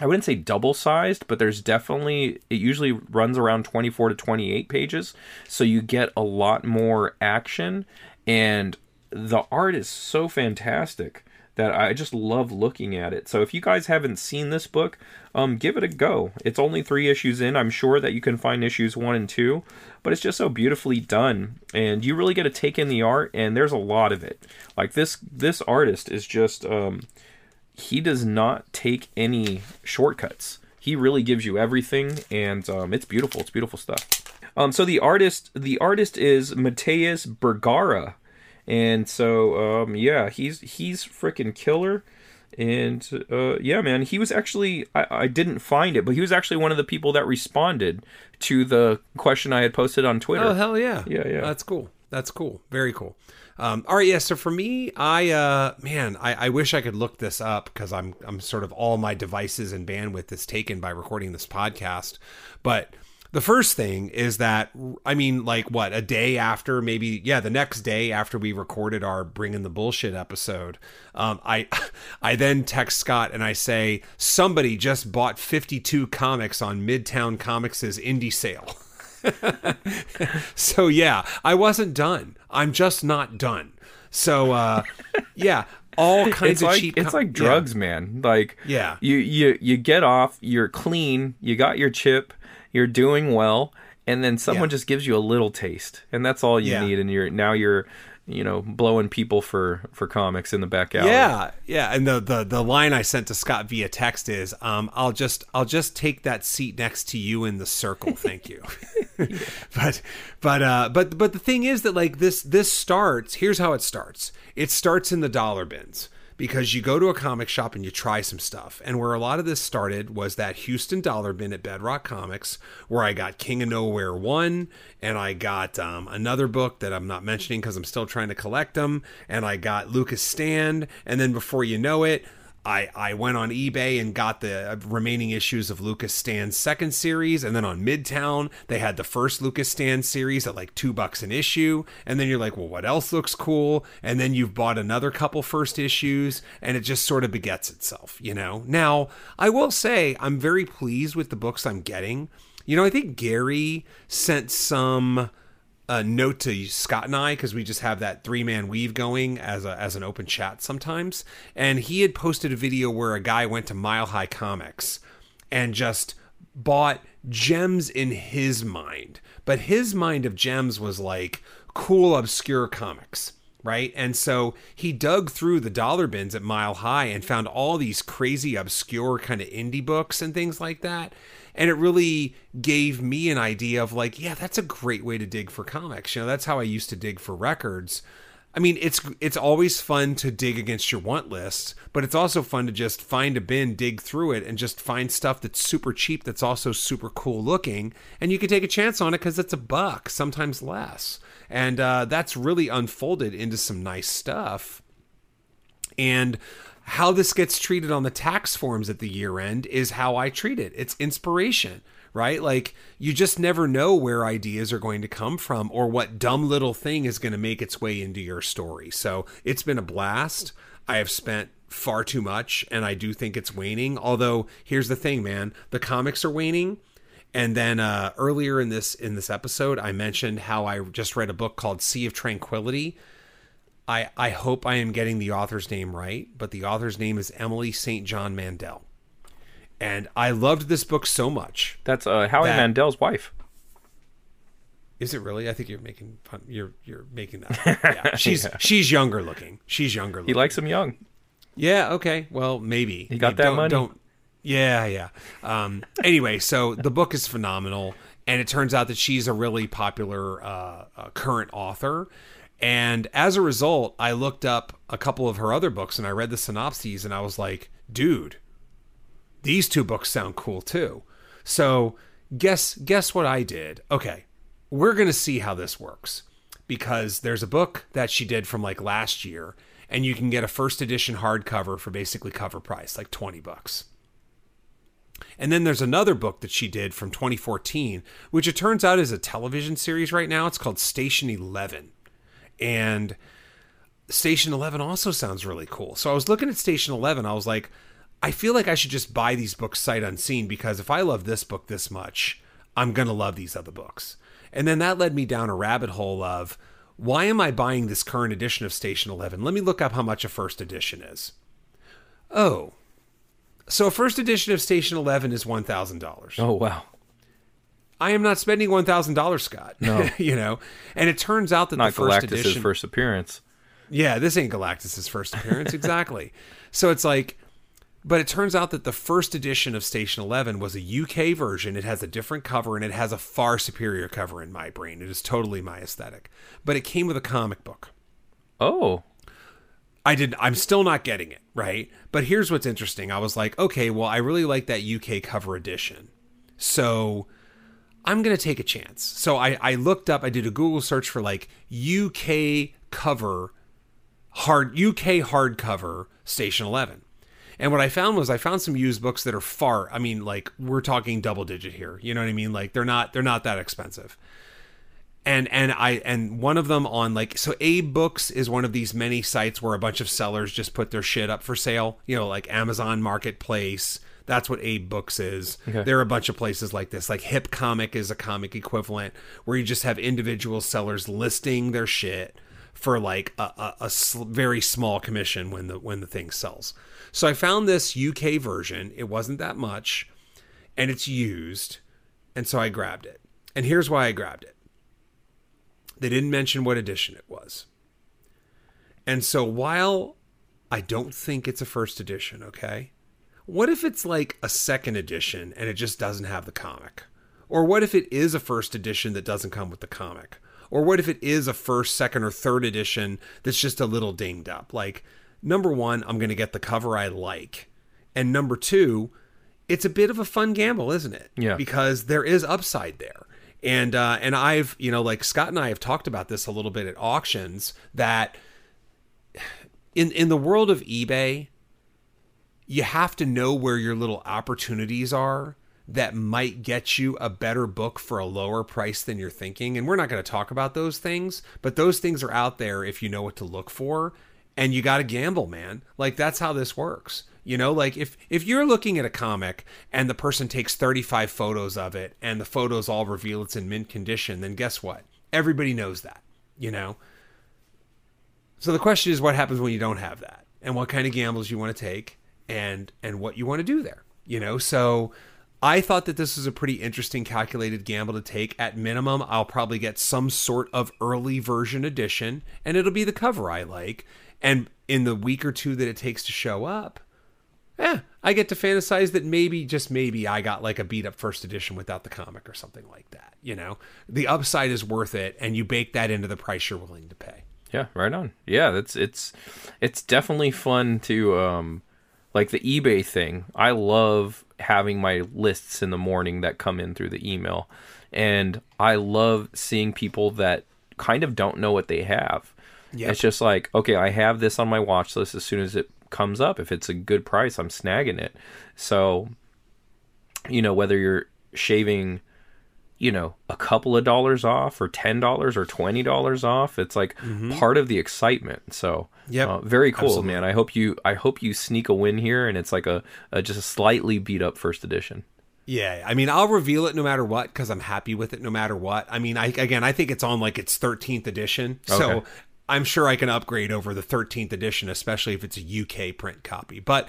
I wouldn't say double sized, but there's definitely it usually runs around 24 to 28 pages, so you get a lot more action and the art is so fantastic that I just love looking at it. So if you guys haven't seen this book, um, give it a go. It's only three issues in. I'm sure that you can find issues one and two, but it's just so beautifully done, and you really get to take in the art. And there's a lot of it. Like this, this artist is just um, he does not take any shortcuts. He really gives you everything, and um, it's beautiful. It's beautiful stuff. Um, so the artist, the artist is Matías Bergara and so um, yeah, he's he's freaking killer. And uh, yeah, man, he was actually I, I didn't find it, but he was actually one of the people that responded to the question I had posted on Twitter. Oh hell yeah, yeah, yeah. That's cool. That's cool. Very cool. Um, all right, yeah. So for me, I uh, man, I, I wish I could look this up because I'm I'm sort of all my devices and bandwidth is taken by recording this podcast. But the first thing is that I mean, like what a day after, maybe yeah, the next day after we recorded our bringing the bullshit episode, um, I (laughs) I then text Scott and I say somebody just bought 52 comics on Midtown Comics' indie sale. (laughs) so yeah, I wasn't done. I'm just not done. So uh, (laughs) yeah, all kinds it's of like cheap. it's like drugs, man. Like Yeah. you you you get off, you're clean, you got your chip, you're doing well, and then someone Yeah. just gives you a little taste, and that's all you Yeah. need, and you're now you're you know blowing people for for comics in the back alley. Yeah, yeah, and the, the the line I sent to Scott via text is, um, "I'll just I'll just take that seat next to you in the circle, thank you." (laughs) (laughs) but but uh, but but the thing is that like this this starts. Here's how it starts. It starts in the dollar bins because you go to a comic shop and you try some stuff. And where a lot of this started was that Houston Dollar Bin at Bedrock Comics, where I got King of Nowhere 1, and I got um, another book that I'm not mentioning because I'm still trying to collect them, and I got Lucas Stand, and then before you know it, I, I went on eBay and got the remaining issues of Lucas Stand's second series, and then on Midtown they had the first Lucas Stan series at like two bucks an issue, and then you're like, well, what else looks cool? And then you've bought another couple first issues, and it just sort of begets itself, you know. Now I will say I'm very pleased with the books I'm getting. You know, I think Gary sent some a note to Scott and I because we just have that three man weave going as a, as an open chat sometimes. And he had posted a video where a guy went to Mile High Comics and just bought gems in his mind. But his mind of gems was like cool, obscure comics. Right. And so he dug through the dollar bins at Mile High and found all these crazy, obscure kind of indie books and things like that and it really gave me an idea of like yeah that's a great way to dig for comics. You know that's how i used to dig for records. I mean it's it's always fun to dig against your want list but it's also fun to just find a bin dig through it and just find stuff that's super cheap that's also super cool looking and you can take a chance on it because it's a buck sometimes less. And uh, that's really unfolded into some nice stuff. And how this gets treated on the tax forms at the year end is how I treat it. It's inspiration, right? Like you just never know where ideas are going to come from or what dumb little thing is going to make its way into your story. So it's been a blast. I have spent far too much and I do think it's waning. Although here's the thing, man, the comics are waning. And then uh, earlier in this in this episode, I mentioned how I just read a book called Sea of Tranquility I, I hope I am getting the author's name right, but the author's name is Emily St. John Mandel. And I loved this book so much. That's uh, Howie That- Mandel's wife. Is it really? I think you're making fun. You're you're making that. (laughs) Yeah, she's she's younger looking. She's younger. He likes him young. Yeah. Okay. Well, maybe he got that don't, money. Don't. Yeah. Yeah. Um. Anyway, so the book is phenomenal, and it turns out that she's a really popular uh, uh, current author. And as a result, I looked up a couple of her other books and I read the synopses, and I was like, dude, these two books sound cool too. So guess guess what I did? Okay, we're gonna see how this works because there's a book that she did from like last year, and you can get a first edition hardcover for basically cover price, like twenty bucks. And then there's another book that she did from 2014, which it turns out is a television series right now. It's called Station 11. And Station 11 also sounds really cool. So I was looking at Station 11, I was like, I feel like I should just buy these books sight unseen because if I love this book this much, I'm going to love these other books. And then that led me down a rabbit hole of why am I buying this current edition of Station 11? Let me look up how much a first edition is. Oh. So a first edition of Station 11 is $1,000. Oh wow. I am not spending $1,000, Scott. No. (laughs) you know. And it turns out that Not the first Galactus' edition first appearance. yeah, this ain't Galactus's first appearance exactly. (laughs) so it's like but it turns out that the first edition of Station 11 was a UK version. It has a different cover and it has a far superior cover in my brain. It is totally my aesthetic. But it came with a comic book. Oh. I did I'm still not getting it, right? But here's what's interesting. I was like, okay, well, I really like that UK cover edition. So I'm going to take a chance. So I, I looked up, I did a Google search for like UK cover, hard UK hardcover Station 11. And what I found was I found some used books that are far, I mean, like we're talking double digit here. You know what I mean? Like they're not, they're not that expensive. And, and I, and one of them on like, so Abe Books is one of these many sites where a bunch of sellers just put their shit up for sale, you know, like Amazon Marketplace. That's what Abe Books is. Okay. There are a bunch of places like this. Like Hip Comic is a comic equivalent where you just have individual sellers listing their shit for like a, a, a sl- very small commission when the when the thing sells. So I found this UK version. It wasn't that much, and it's used, and so I grabbed it. And here's why I grabbed it. They didn't mention what edition it was. And so while I don't think it's a first edition, okay? What if it's like a second edition and it just doesn't have the comic? Or what if it is a first edition that doesn't come with the comic? Or what if it is a first, second, or third edition that's just a little dinged up? Like, number one, I'm going to get the cover I like. And number two, it's a bit of a fun gamble, isn't it? Yeah. Because there is upside there. And uh, and I've you know like Scott and I have talked about this a little bit at auctions that in in the world of eBay, you have to know where your little opportunities are that might get you a better book for a lower price than you're thinking. And we're not going to talk about those things, but those things are out there if you know what to look for. And you got to gamble, man. Like that's how this works. You know, like if if you're looking at a comic and the person takes 35 photos of it and the photos all reveal it's in mint condition, then guess what? Everybody knows that, you know. So the question is what happens when you don't have that and what kind of gambles you want to take and and what you want to do there, you know? So I thought that this was a pretty interesting calculated gamble to take. At minimum, I'll probably get some sort of early version edition and it'll be the cover I like. And in the week or two that it takes to show up, yeah, I get to fantasize that maybe, just maybe, I got like a beat up first edition without the comic or something like that. You know, the upside is worth it, and you bake that into the price you're willing to pay. Yeah, right on. Yeah, that's it's it's definitely fun to um like the eBay thing. I love having my lists in the morning that come in through the email. And I love seeing people that kind of don't know what they have. Yep. It's just like, okay, I have this on my watch list as soon as it comes up. If it's a good price, I'm snagging it. So, you know, whether you're shaving, you know, a couple of dollars off or $10 or $20 off, it's like part of the excitement. So, Yep. uh, very cool, Absolutely. man. I hope you I hope you sneak a win here and it's like a, a just a slightly beat up first edition. Yeah, I mean, I'll reveal it no matter what because I'm happy with it no matter what. I mean, I again, I think it's on like its 13th edition, so I'm sure I can upgrade over the 13th edition, especially if it's a UK print copy. But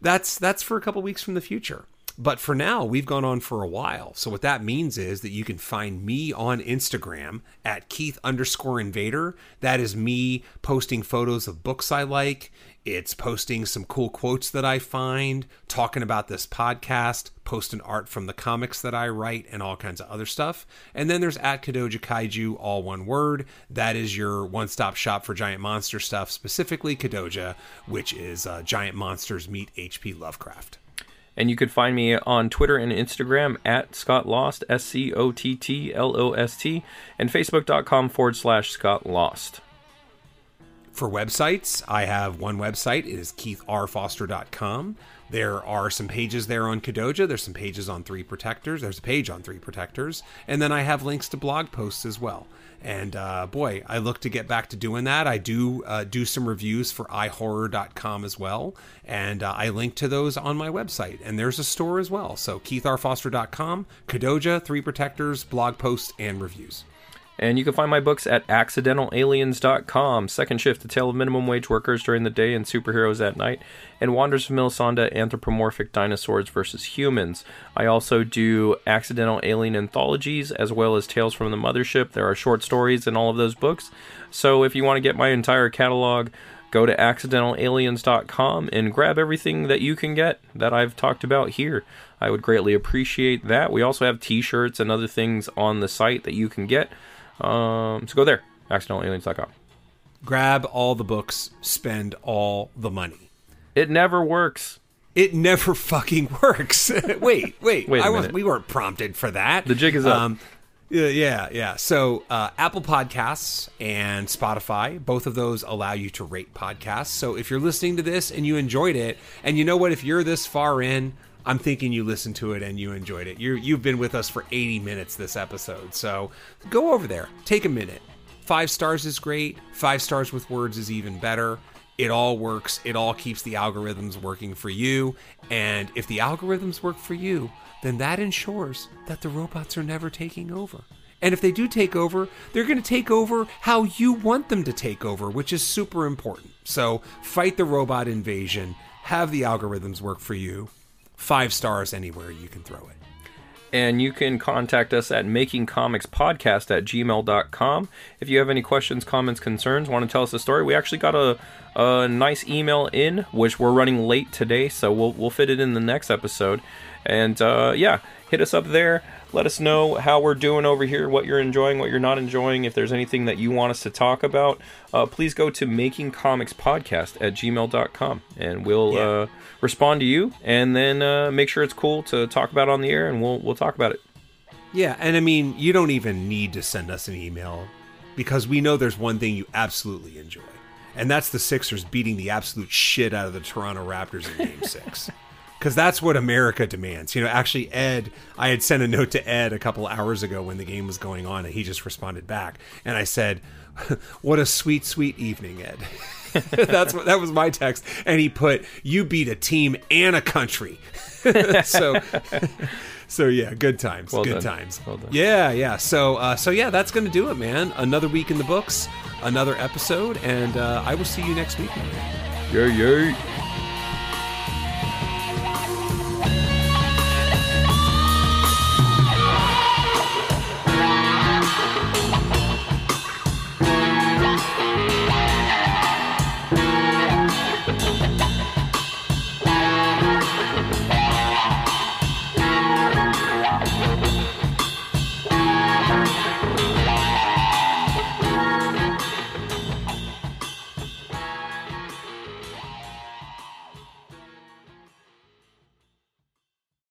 that's that's for a couple weeks from the future. But for now, we've gone on for a while. So what that means is that you can find me on Instagram at Keith underscore Invader. That is me posting photos of books I like. It's posting some cool quotes that I find, talking about this podcast, posting art from the comics that I write, and all kinds of other stuff. And then there's at Kodoja Kaiju, all one word. That is your one stop shop for giant monster stuff, specifically Kodoja, which is uh, giant monsters meet H.P. Lovecraft. And you could find me on Twitter and Instagram at Scott Lost, S C O T T L O S T, and Facebook.com forward slash Scott Lost. For websites, I have one website. It is keithrfoster.com. There are some pages there on Kodoja. There's some pages on Three Protectors. There's a page on Three Protectors. And then I have links to blog posts as well. And uh, boy, I look to get back to doing that. I do uh, do some reviews for ihorror.com as well. And uh, I link to those on my website. And there's a store as well. So keithrfoster.com, Kodoja, Three Protectors, blog posts, and reviews. And you can find my books at accidentalaliens.com, Second Shift, The Tale of Minimum Wage Workers During the Day and Superheroes at Night, and Wanders of Milisanda, Anthropomorphic Dinosaurs versus Humans. I also do accidental alien anthologies as well as Tales from the Mothership. There are short stories in all of those books. So if you want to get my entire catalog, go to accidentalaliens.com and grab everything that you can get that I've talked about here. I would greatly appreciate that. We also have t shirts and other things on the site that you can get. Um, so go there, accidentalaliens.com. Grab all the books, spend all the money. It never works. It never fucking works. (laughs) (laughs) wait, wait, Wait was, we weren't prompted for that. The jig is up. yeah, yeah, yeah. So uh, Apple Podcasts and Spotify, both of those allow you to rate podcasts. So if you're listening to this and you enjoyed it, and you know what, if you're this far in, I'm thinking you listened to it and you enjoyed it. You you've been with us for 80 minutes this episode. So go over there, take a minute. Five stars is great. Five stars with words is even better. It all works. It all keeps the algorithms working for you. And if the algorithms work for you, then that ensures that the robots are never taking over. And if they do take over, they're going to take over how you want them to take over, which is super important. So fight the robot invasion, have the algorithms work for you. Five stars anywhere you can throw it. And you can contact us at makingcomicspodcast at gmail.com. If you have any questions, comments, concerns, want to tell us a story, we actually got a, a nice email in, which we're running late today, so we'll, we'll fit it in the next episode. And uh, yeah, hit us up there. Let us know how we're doing over here, what you're enjoying, what you're not enjoying. If there's anything that you want us to talk about, uh, please go to makingcomicspodcast at gmail.com and we'll Yeah. uh, respond to you and then uh, make sure it's cool to talk about on the air and we'll, we'll talk about it. Yeah, and I mean, you don't even need to send us an email because we know there's one thing you absolutely enjoy, and that's the Sixers beating the absolute shit out of the Toronto Raptors in Game (laughs) Six. Because that's what America demands. You know, actually, Ed, I had sent a note to Ed a couple hours ago when the game was going on, and he just responded back. And I said, (laughs) What a sweet, sweet evening, Ed. (laughs) (laughs) that's what that was my text. And he put, You beat a team and a country. (laughs) so (laughs) so yeah, good times. Well good done. times. Well. Yeah, yeah. So uh, so yeah, that's gonna do it, man. Another week in the books, another episode, and uh, I will see you next week. Yay, yay.